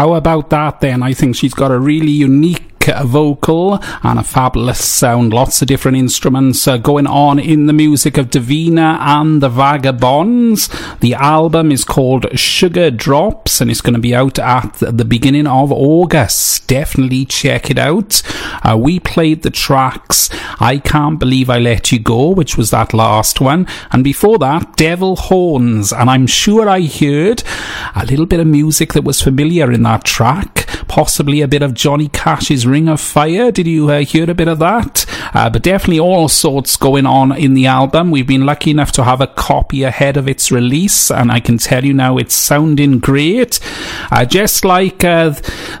How about that then? I think she's got a really unique vocal and a fabulous sound. Lots of different instruments uh, going on in the music of Davina and the Vagabonds. The album is called Sugar Drops and it's going to be out at the beginning of August. Definitely check it out. Uh, we played the tracks I Can't Believe I Let You Go, which was that last one. And before that, Devil Horns. And I'm sure I heard a little bit of music that was familiar in that track. Possibly a bit of Johnny Cash's Ring of Fire. Did you uh, hear a bit of that? Uh, but definitely all sorts going on in the album. We've been lucky enough to have a copy ahead of its release, and I can tell you now it's sounding great. Uh, just like uh,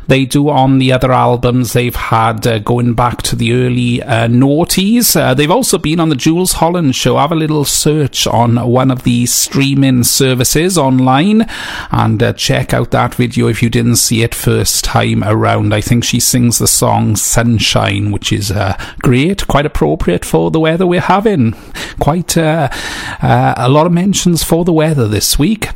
they do on the other albums they've had uh, going back to the early uh, noughties. Uh, they've also been on the Jools Holland show. Have a little search on one of the streaming services online and check out that video if you didn't see it first time around. I think she sings the song Sunshine, which is uh, great, quite appropriate for the weather we're having. Quite uh, uh, a lot of mentions for the weather this week.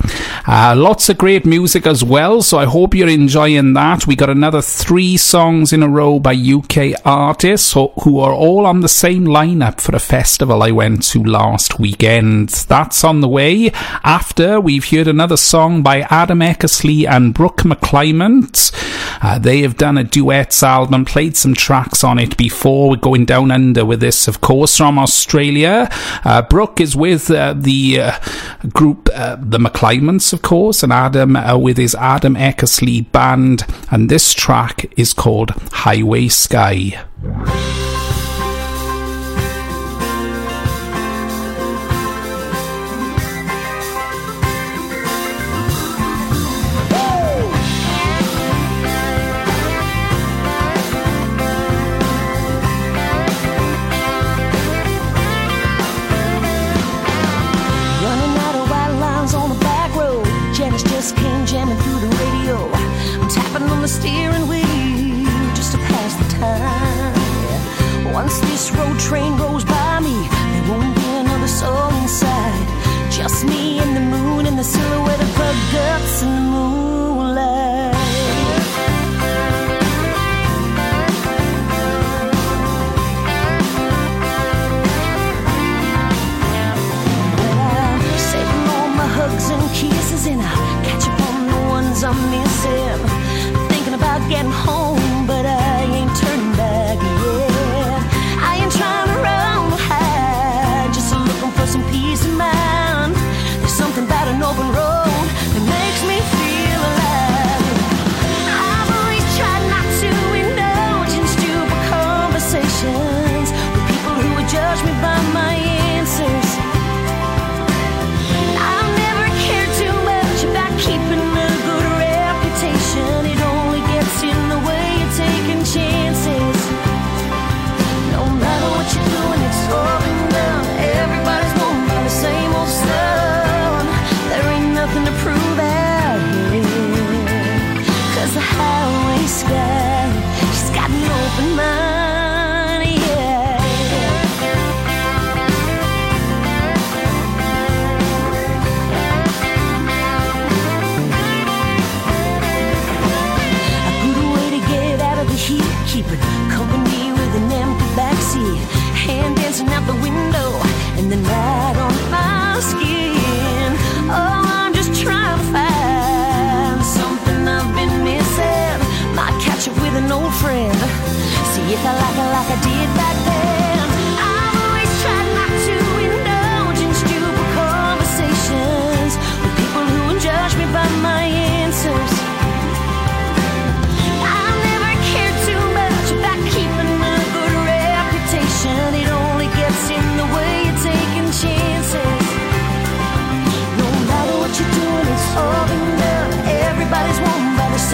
Uh, lots of great music as well, so I hope you're enjoying that. We got another three songs in a row by UK artists who are all on the same lineup for a festival I went to last weekend. That's on the way. After we've heard another song by Adam Eckersley and Brooke McClymont. Uh, they have done a duets album, played some tracks on it before. We're going down under with this, of course, from Australia. Uh, Brooke is with uh, the uh, group, uh, the McClymonts, of course, and Adam uh, with his Adam Eckersley band. And this track is called Highway Sky. Once this road train goes by me, there won't be another soul inside. Just me and the moon and the silhouette of her guts in the moonlight.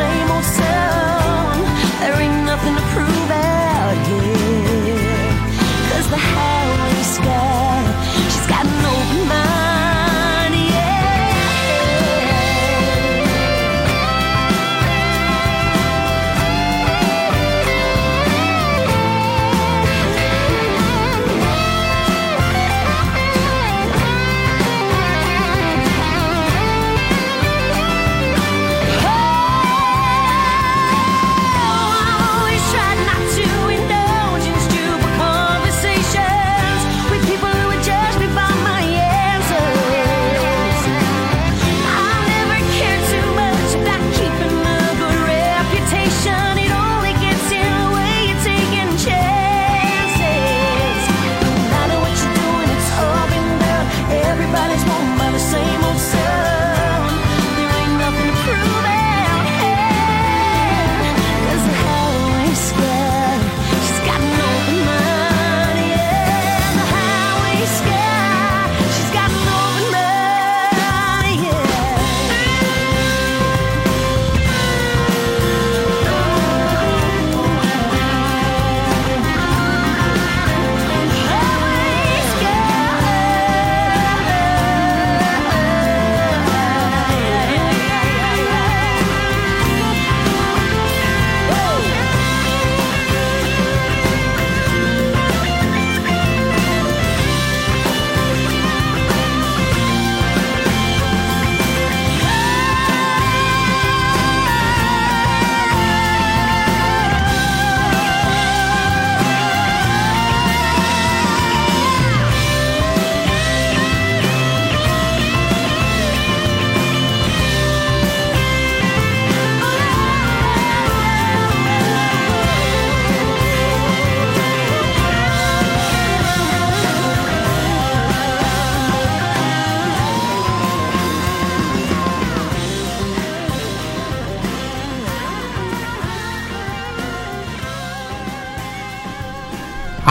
Same old song. There ain't nothing to prove out here. Cause the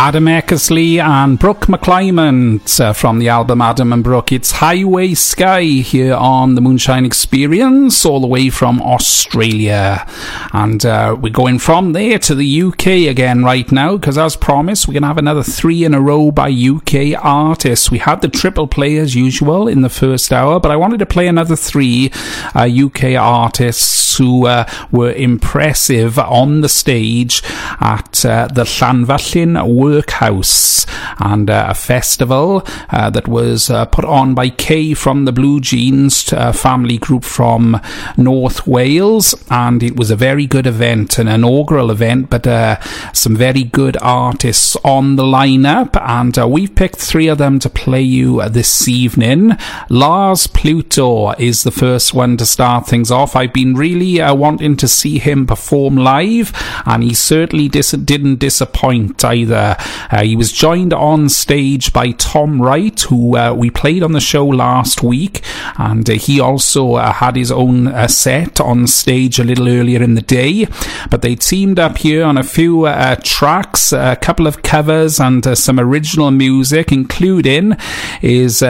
Adam Eckersley and Brooke McClymont uh, from the album Adam and Brooke. It's Highway Sky here on the Moonshine Experience, all the way from Australia. And uh, we're going from there to the UK again right now, because as promised, we're going to have another three in a row by UK artists. We had the triple play as usual in the first hour, but I wanted to play another three uh, UK artists who uh, were impressive on the stage at uh, the Llanfyllin Workhouse and uh, a festival uh, that was uh, put on by Kay from the Blue Jeans uh, family group from North Wales. And it was a very good event, an inaugural event, but uh, some very good artists on the lineup. And uh, we've picked three of them to play you this evening. Lars Pluto is the first one to start things off. I've been really wanting to see him perform live, and he certainly dis- didn't disappoint either. Uh, he was joined on stage by Tom Wright, who uh, we played on the show last week, and uh, he also uh, had his own uh, set on stage a little earlier in the day. But they teamed up here on a few tracks, a couple of covers, and some original music, including is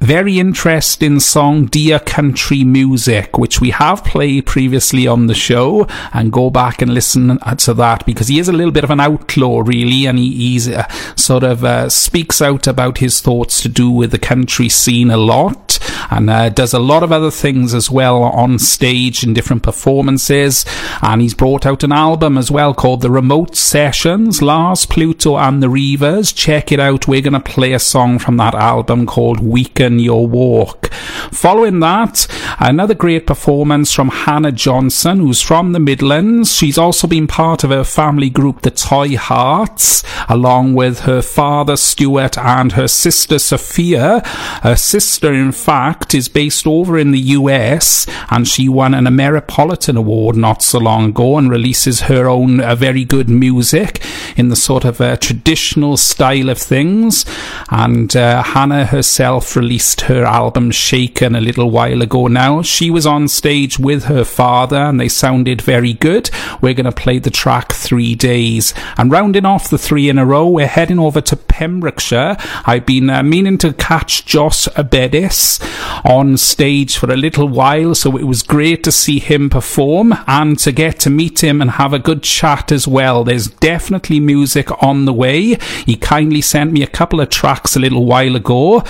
very interesting song Dear Country Music, which we have played previously on the show, and go back and listen to that because he is a little bit of an outlaw, really, and he uh, sort of uh, speaks out about his thoughts to do with the country scene a lot, and uh, does a lot of other things as well on stage in different performances. And he's brought out an album as well called The Remote Sessions, Lars Pluto and the Reavers. Check it out. We're going to play a song from that album called Weaken Your Walk. Following that, Another great performance from Hannah Johnson, who's from the Midlands. She's also been part of her family group, the Toy Hearts, along with her father, Stuart, and her sister, Sophia. Her sister, in fact, is based over in the US, and she won an Ameripolitan Award not so long ago and releases her own uh, very good music in the sort of uh, traditional style of things. And uh, Hannah herself released her album Shaken a little while ago now. She was on stage with her father and they sounded very good. We're going to play the track Three Days. And rounding off the three in a row, we're heading over to Pembrokeshire. I've been uh, meaning to catch Josh Abedis on stage for a little while, so it was great to see him perform and to get to meet him and have a good chat as well. There's definitely music on the way. He kindly sent me a couple of tracks a little while ago,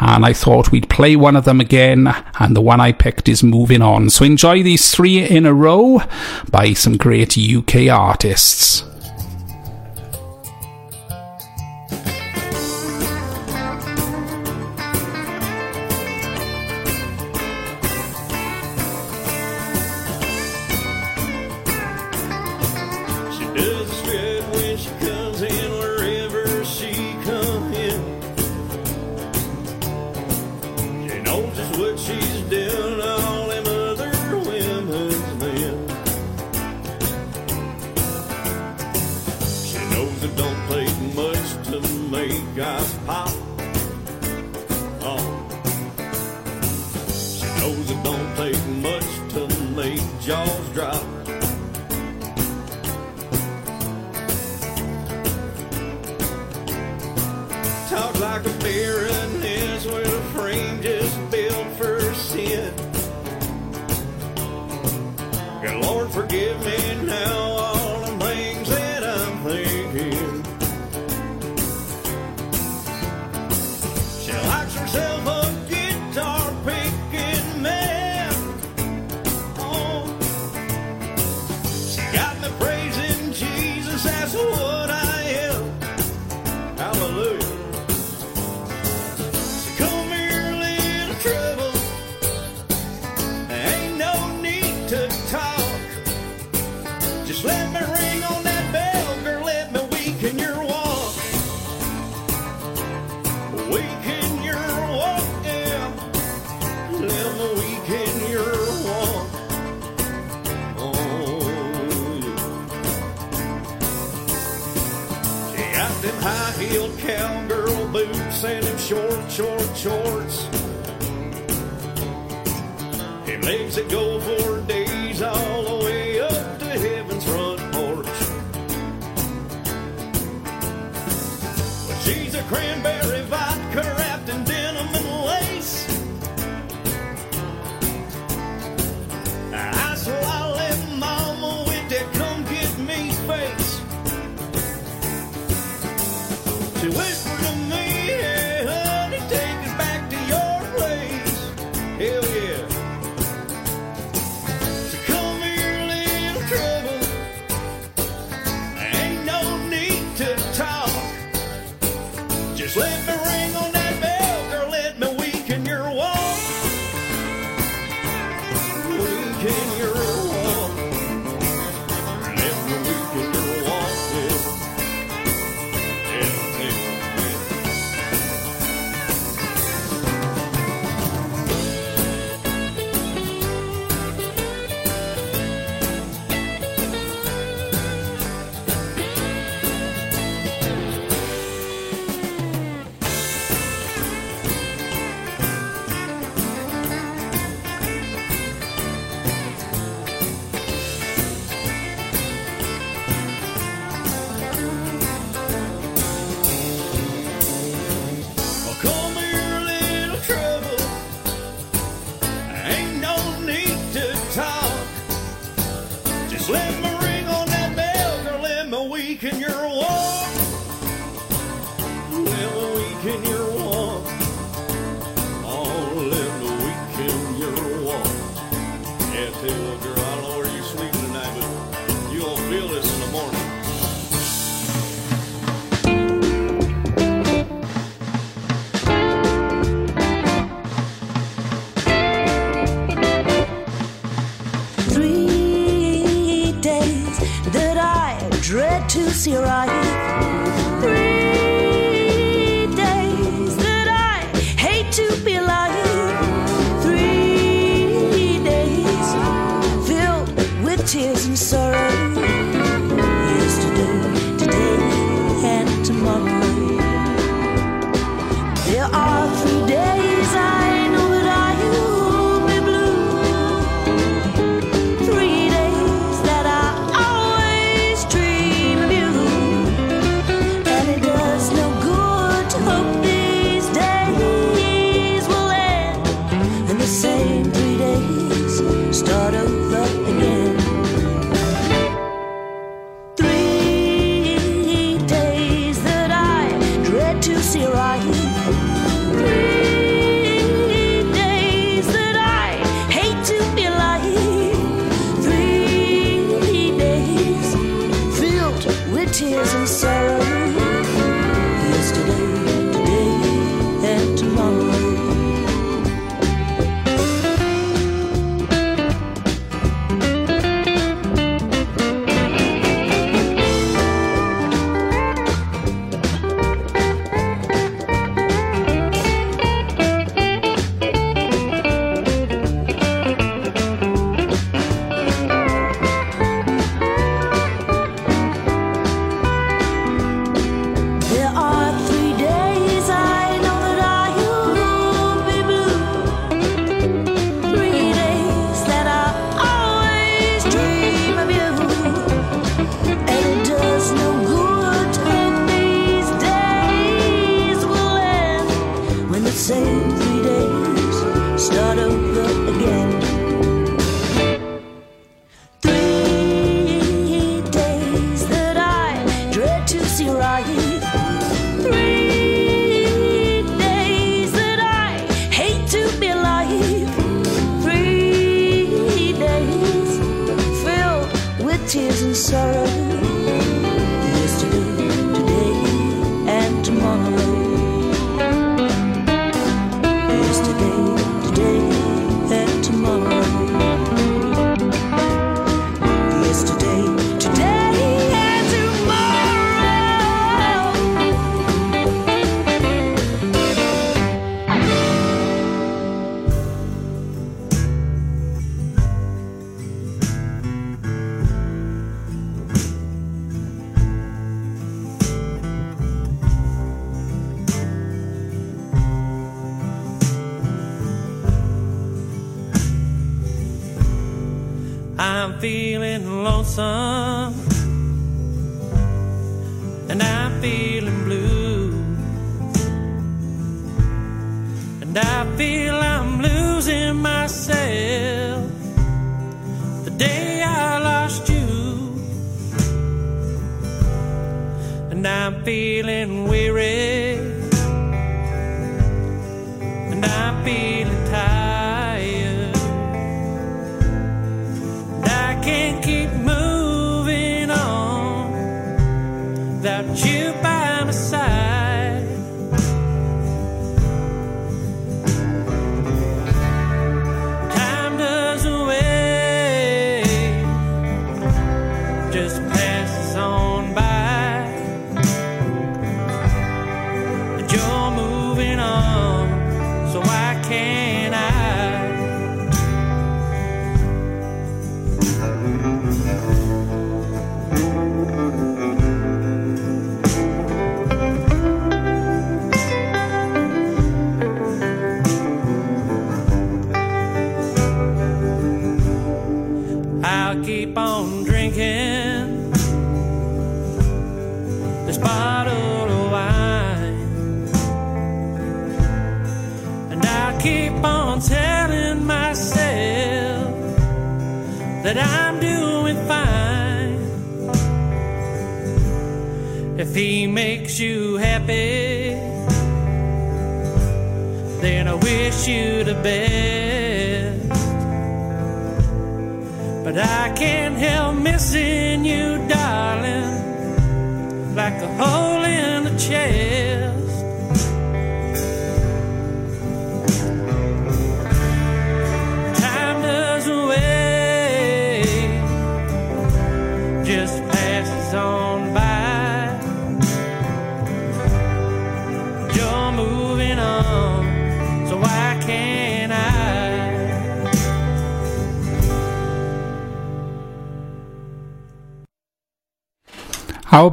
and I thought we'd play one of them again, and the one I picked is Moving On. So enjoy these three in a row by some great UK artists.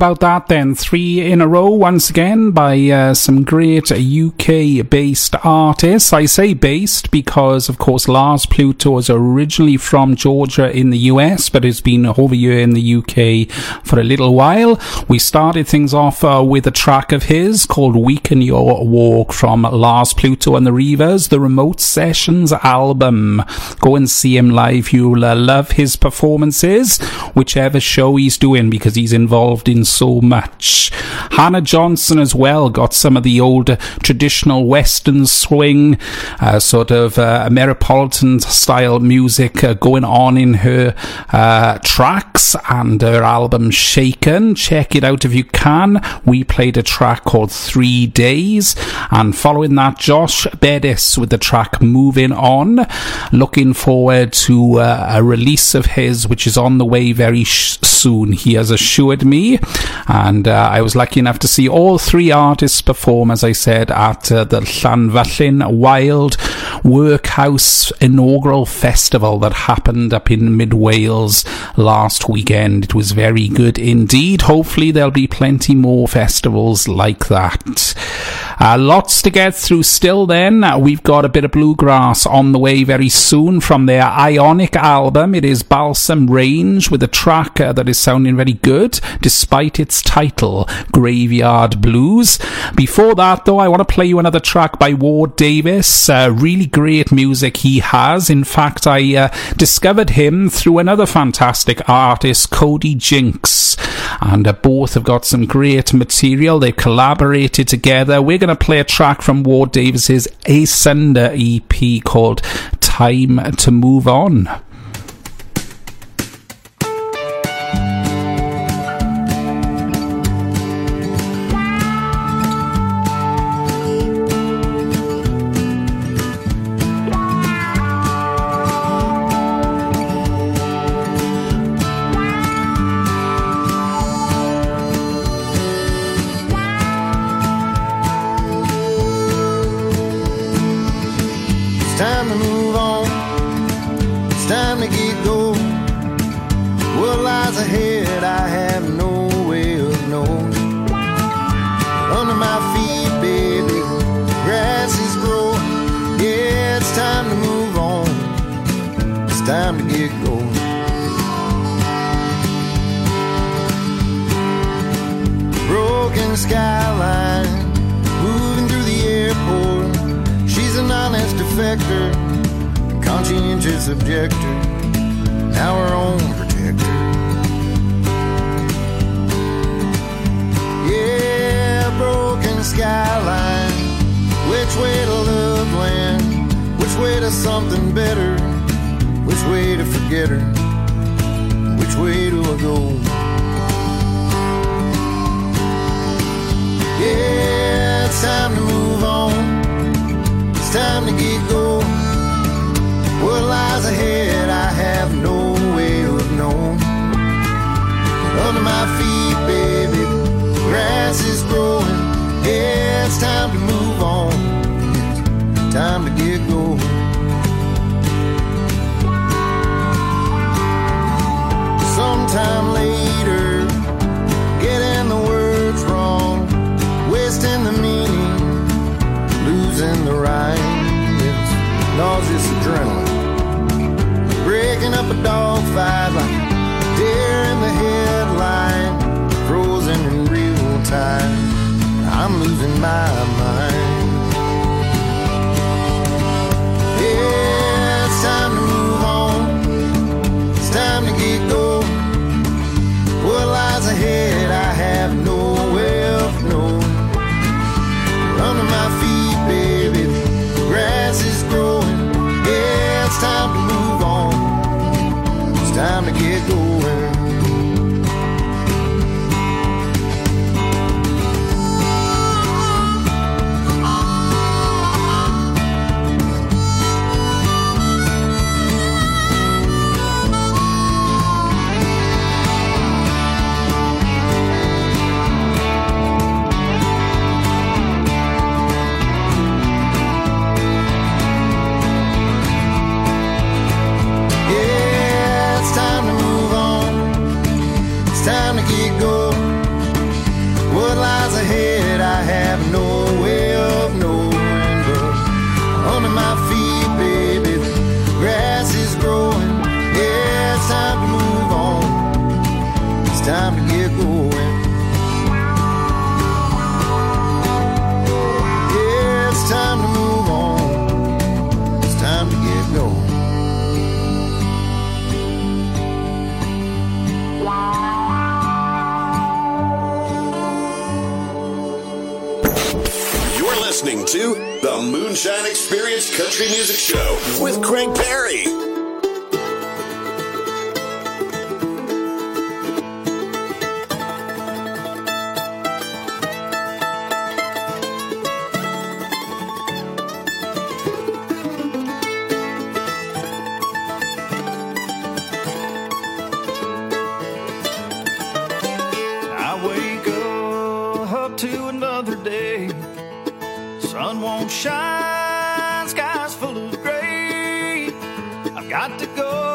About that then? Three in a row once again by uh, some great UK based artists. I say based because, of course, Lars Pluto is originally from Georgia in the US, but has been over here in the UK for a little while. We started things off uh, with a track of his called Weaken Your Walk from Lars Pluto and the Reavers, the Remote Sessions album. Go and see him live. You'll uh, love his performances, whichever show he's doing, because he's involved in so much. Hannah Johnson as well got some of the old uh, traditional Western swing, uh, sort of uh, Ameripolitan style music uh, going on in her uh, tracks and her album Shaken. Check it out if you can. We played a track called Three Days, and following that, Josh Bettis with the track Moving On. Looking forward to uh, a release of his, which is on the way very sh- soon. He has assured me, and uh, I was lucky enough to see all three artists perform, as I said, at uh, the Llanfyllin Wild Workhouse inaugural festival that happened up in mid Wales last weekend. It was very good indeed. Hopefully, there'll be plenty more festivals like that. Uh, lots to get through still then. Uh, we've got a bit of bluegrass on the way very soon from their Aeonic album. It is Balsam Range with a track uh, that is sounding very good despite its title, Graveyard Blues. Before that though, I want to play you another track by Ward Davis. Uh, really great music he has. In fact, I uh, discovered him through another fantastic artist, Cody Jinks. And uh, both have got some great material. They've collaborated together. We're going to play a track from Ward Davis's Asunder EP called Time to Move On. Skyline, moving through the airport. She's an honest defector, conscientious objector, now her own protector. Yeah, broken skyline. Which way to love land? Which way to something better? Which way to forget her? Which way do I go? Yeah, it's time to move on. It's time to get going. What lies ahead, I have no way of knowing. Under my feet, baby, grass is growing. Yeah, it's time to move on. It's time to get going. Sometime later, nauseous adrenaline, breaking up a dogfight like a deer in the headline, frozen in real time. I'm losing my mind. Country Music Show with Craig Perry. Won't shine, sky's full of gray. I've got to go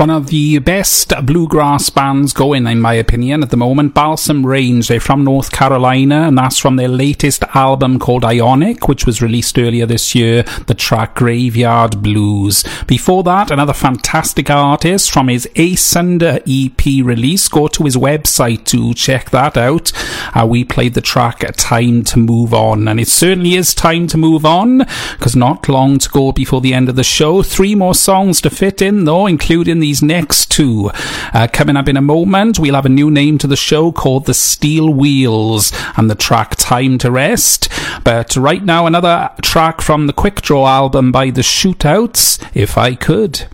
One of the best bluegrass bands going, in my opinion, at the moment. Balsam Range. They're from North Carolina, and that's from their latest album called Aeonic, which was released earlier this year. The track Graveyard Blues. Before that, another fantastic artist from his Asunder EP release. Go to his website to check that out. Uh, we played the track Time to Move On, and it certainly is time to move on because not long to go before the end of the show. Three more songs to fit in, though, including these next two. Uh, coming up in a moment, we'll have a new name to the show called The Steel Wheels and the track Time to Rest. But right now, another track from the Quick Draw album by The Shootouts, If I Could.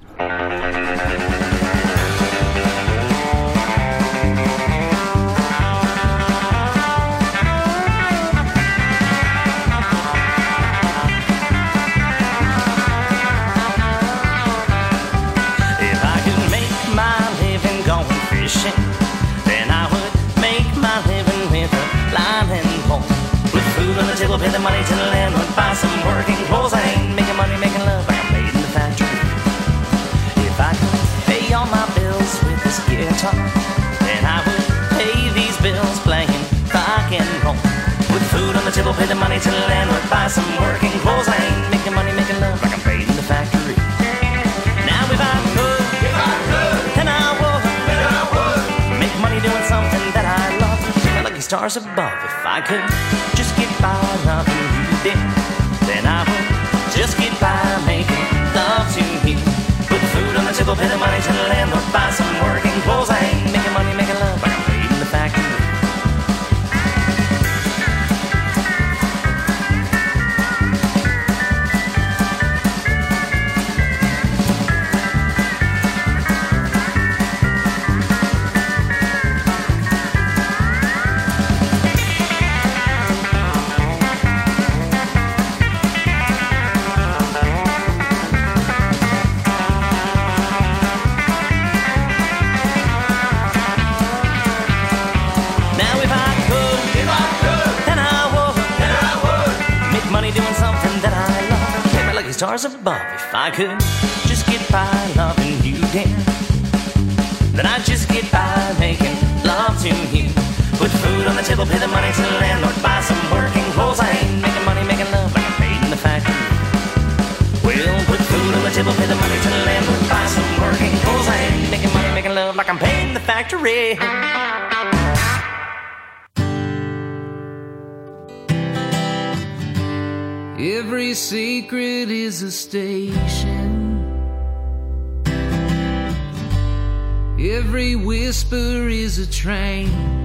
Pay the money to the landlord, buy some working clothes. I ain't making money, making love like I'm paid in the factory. Now if I could, if I could, then I would, then I would make money doing something that I love. Like lucky stars above. If I could just get by loving you, then then I would just get by making love to you. Put food on the table, pay the money to the landlord, buy some working clothes. I ain't stars above. If I could just get by loving you, dear, then I'd just get by making love to you. Put food on the table, pay the money to the landlord, buy some working clothes. I ain't making money, making love like I'm paid in the factory. Well, put food on the table, pay the money to the landlord, buy some working clothes. I ain't making money, making love like I'm paid in the factory. every secret is a station, every whisper is a train.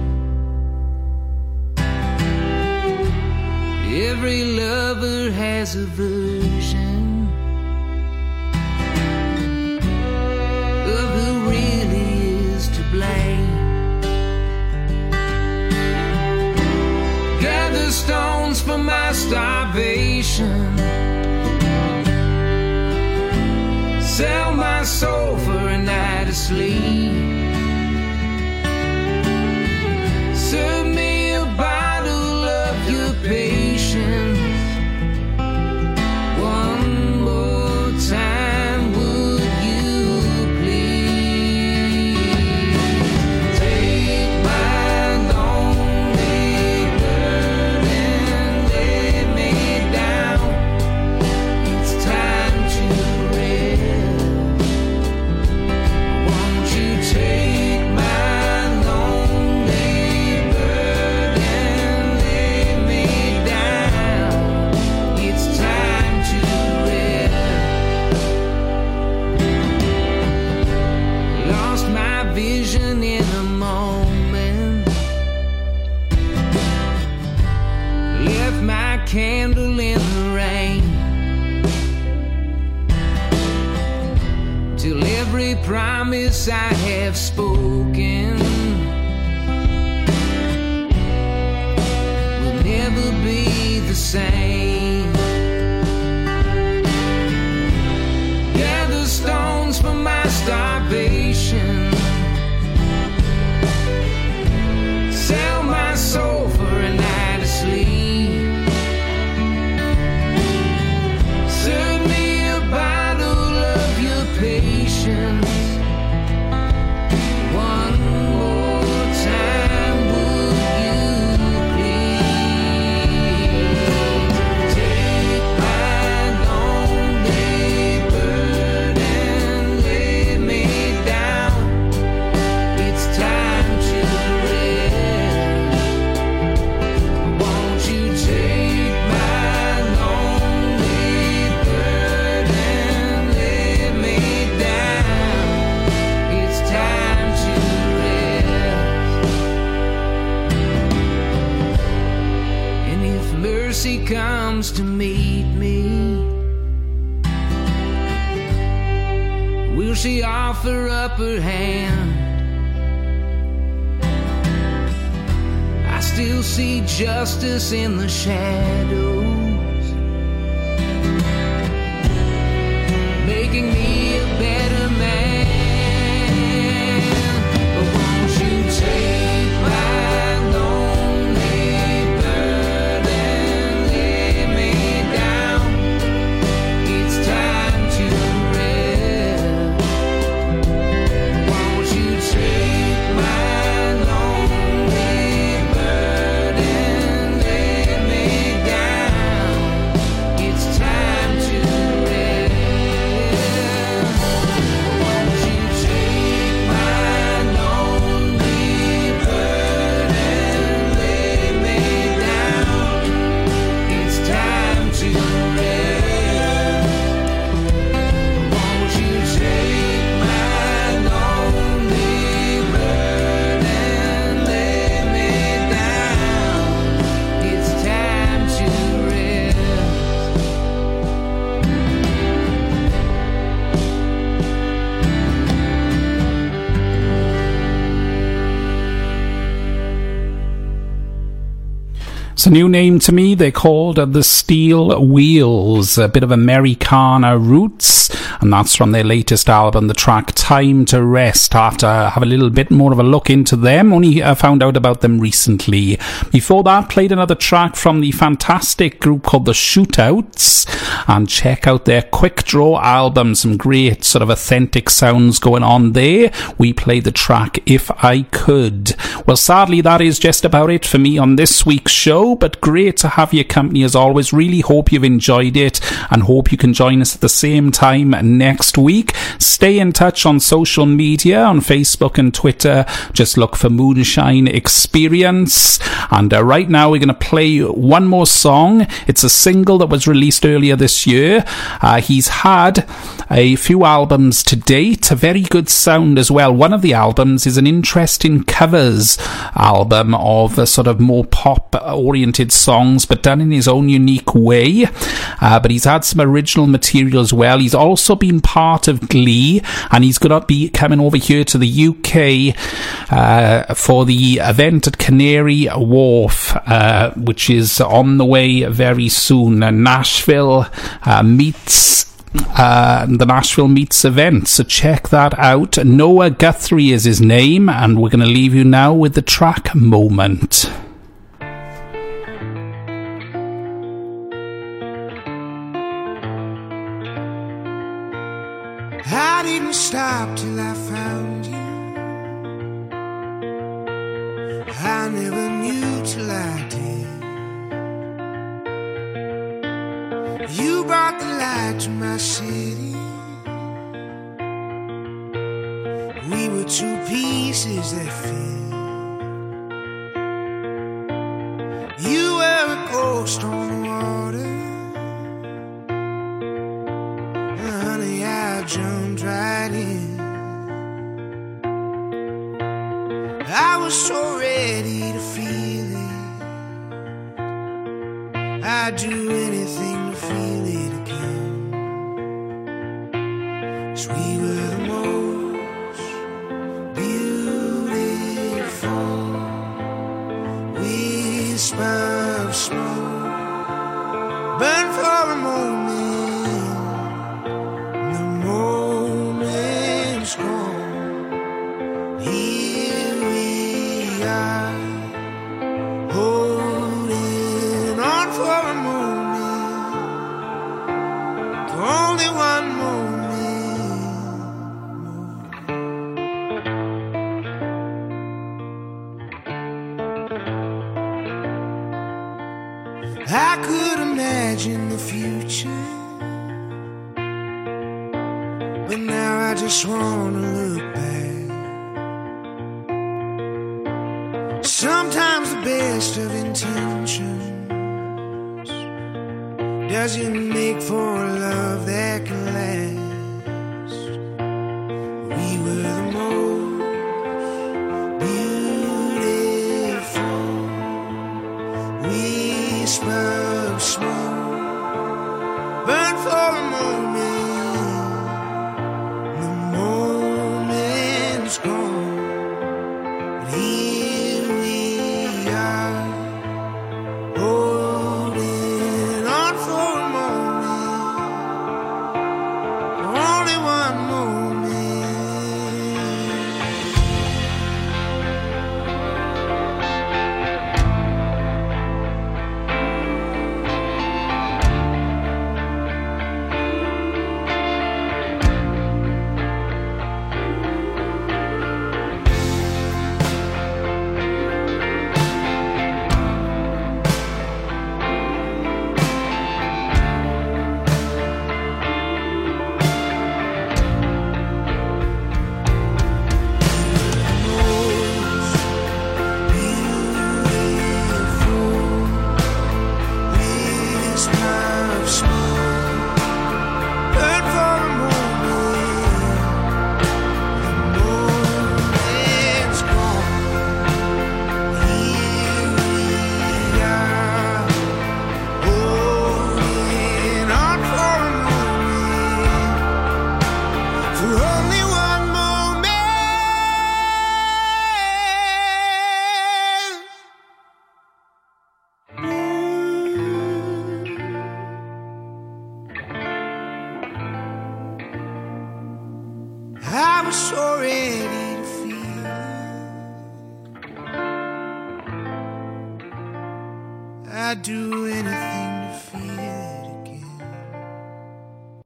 New name to me. They're called uh, the Steel Wheels, a bit of Americana roots, and that's from their latest album, the track Time to Rest. To have a little bit more of a look into them. Only uh, found out about them recently. Before that, played another track from the fantastic group called the Shootouts, and check out their Quick Draw album. Some great sort of authentic sounds going on there. We played the track If I Could. Well, sadly, that is just about it for me on this week's show but great to have your company as always. Really hope you've enjoyed it and hope you can join us at the same time next week. Stay in touch on social media on Facebook and Twitter. Just look for Moonshine Experience. And uh, right now we're going to play one more song. It's a single that was released earlier this year. Uh, he's had a few albums to date, a very good sound as well. One of the albums is an interesting covers album of a sort of more pop oriented songs, but done in his own unique way. Uh, but he's had some original material as well. He's also been part of Glee, and he's going to be coming over here to the UK uh, for the event at Canary Wharf, uh, which is on the way very soon. Nashville uh, meets uh, the Nashville Meets event. So check that out. Noah Guthrie is his name, and we're going to leave you now with the track Moment. Didn't stop till I found you. I never knew till I did. You brought the light to my city. We were two pieces that fit.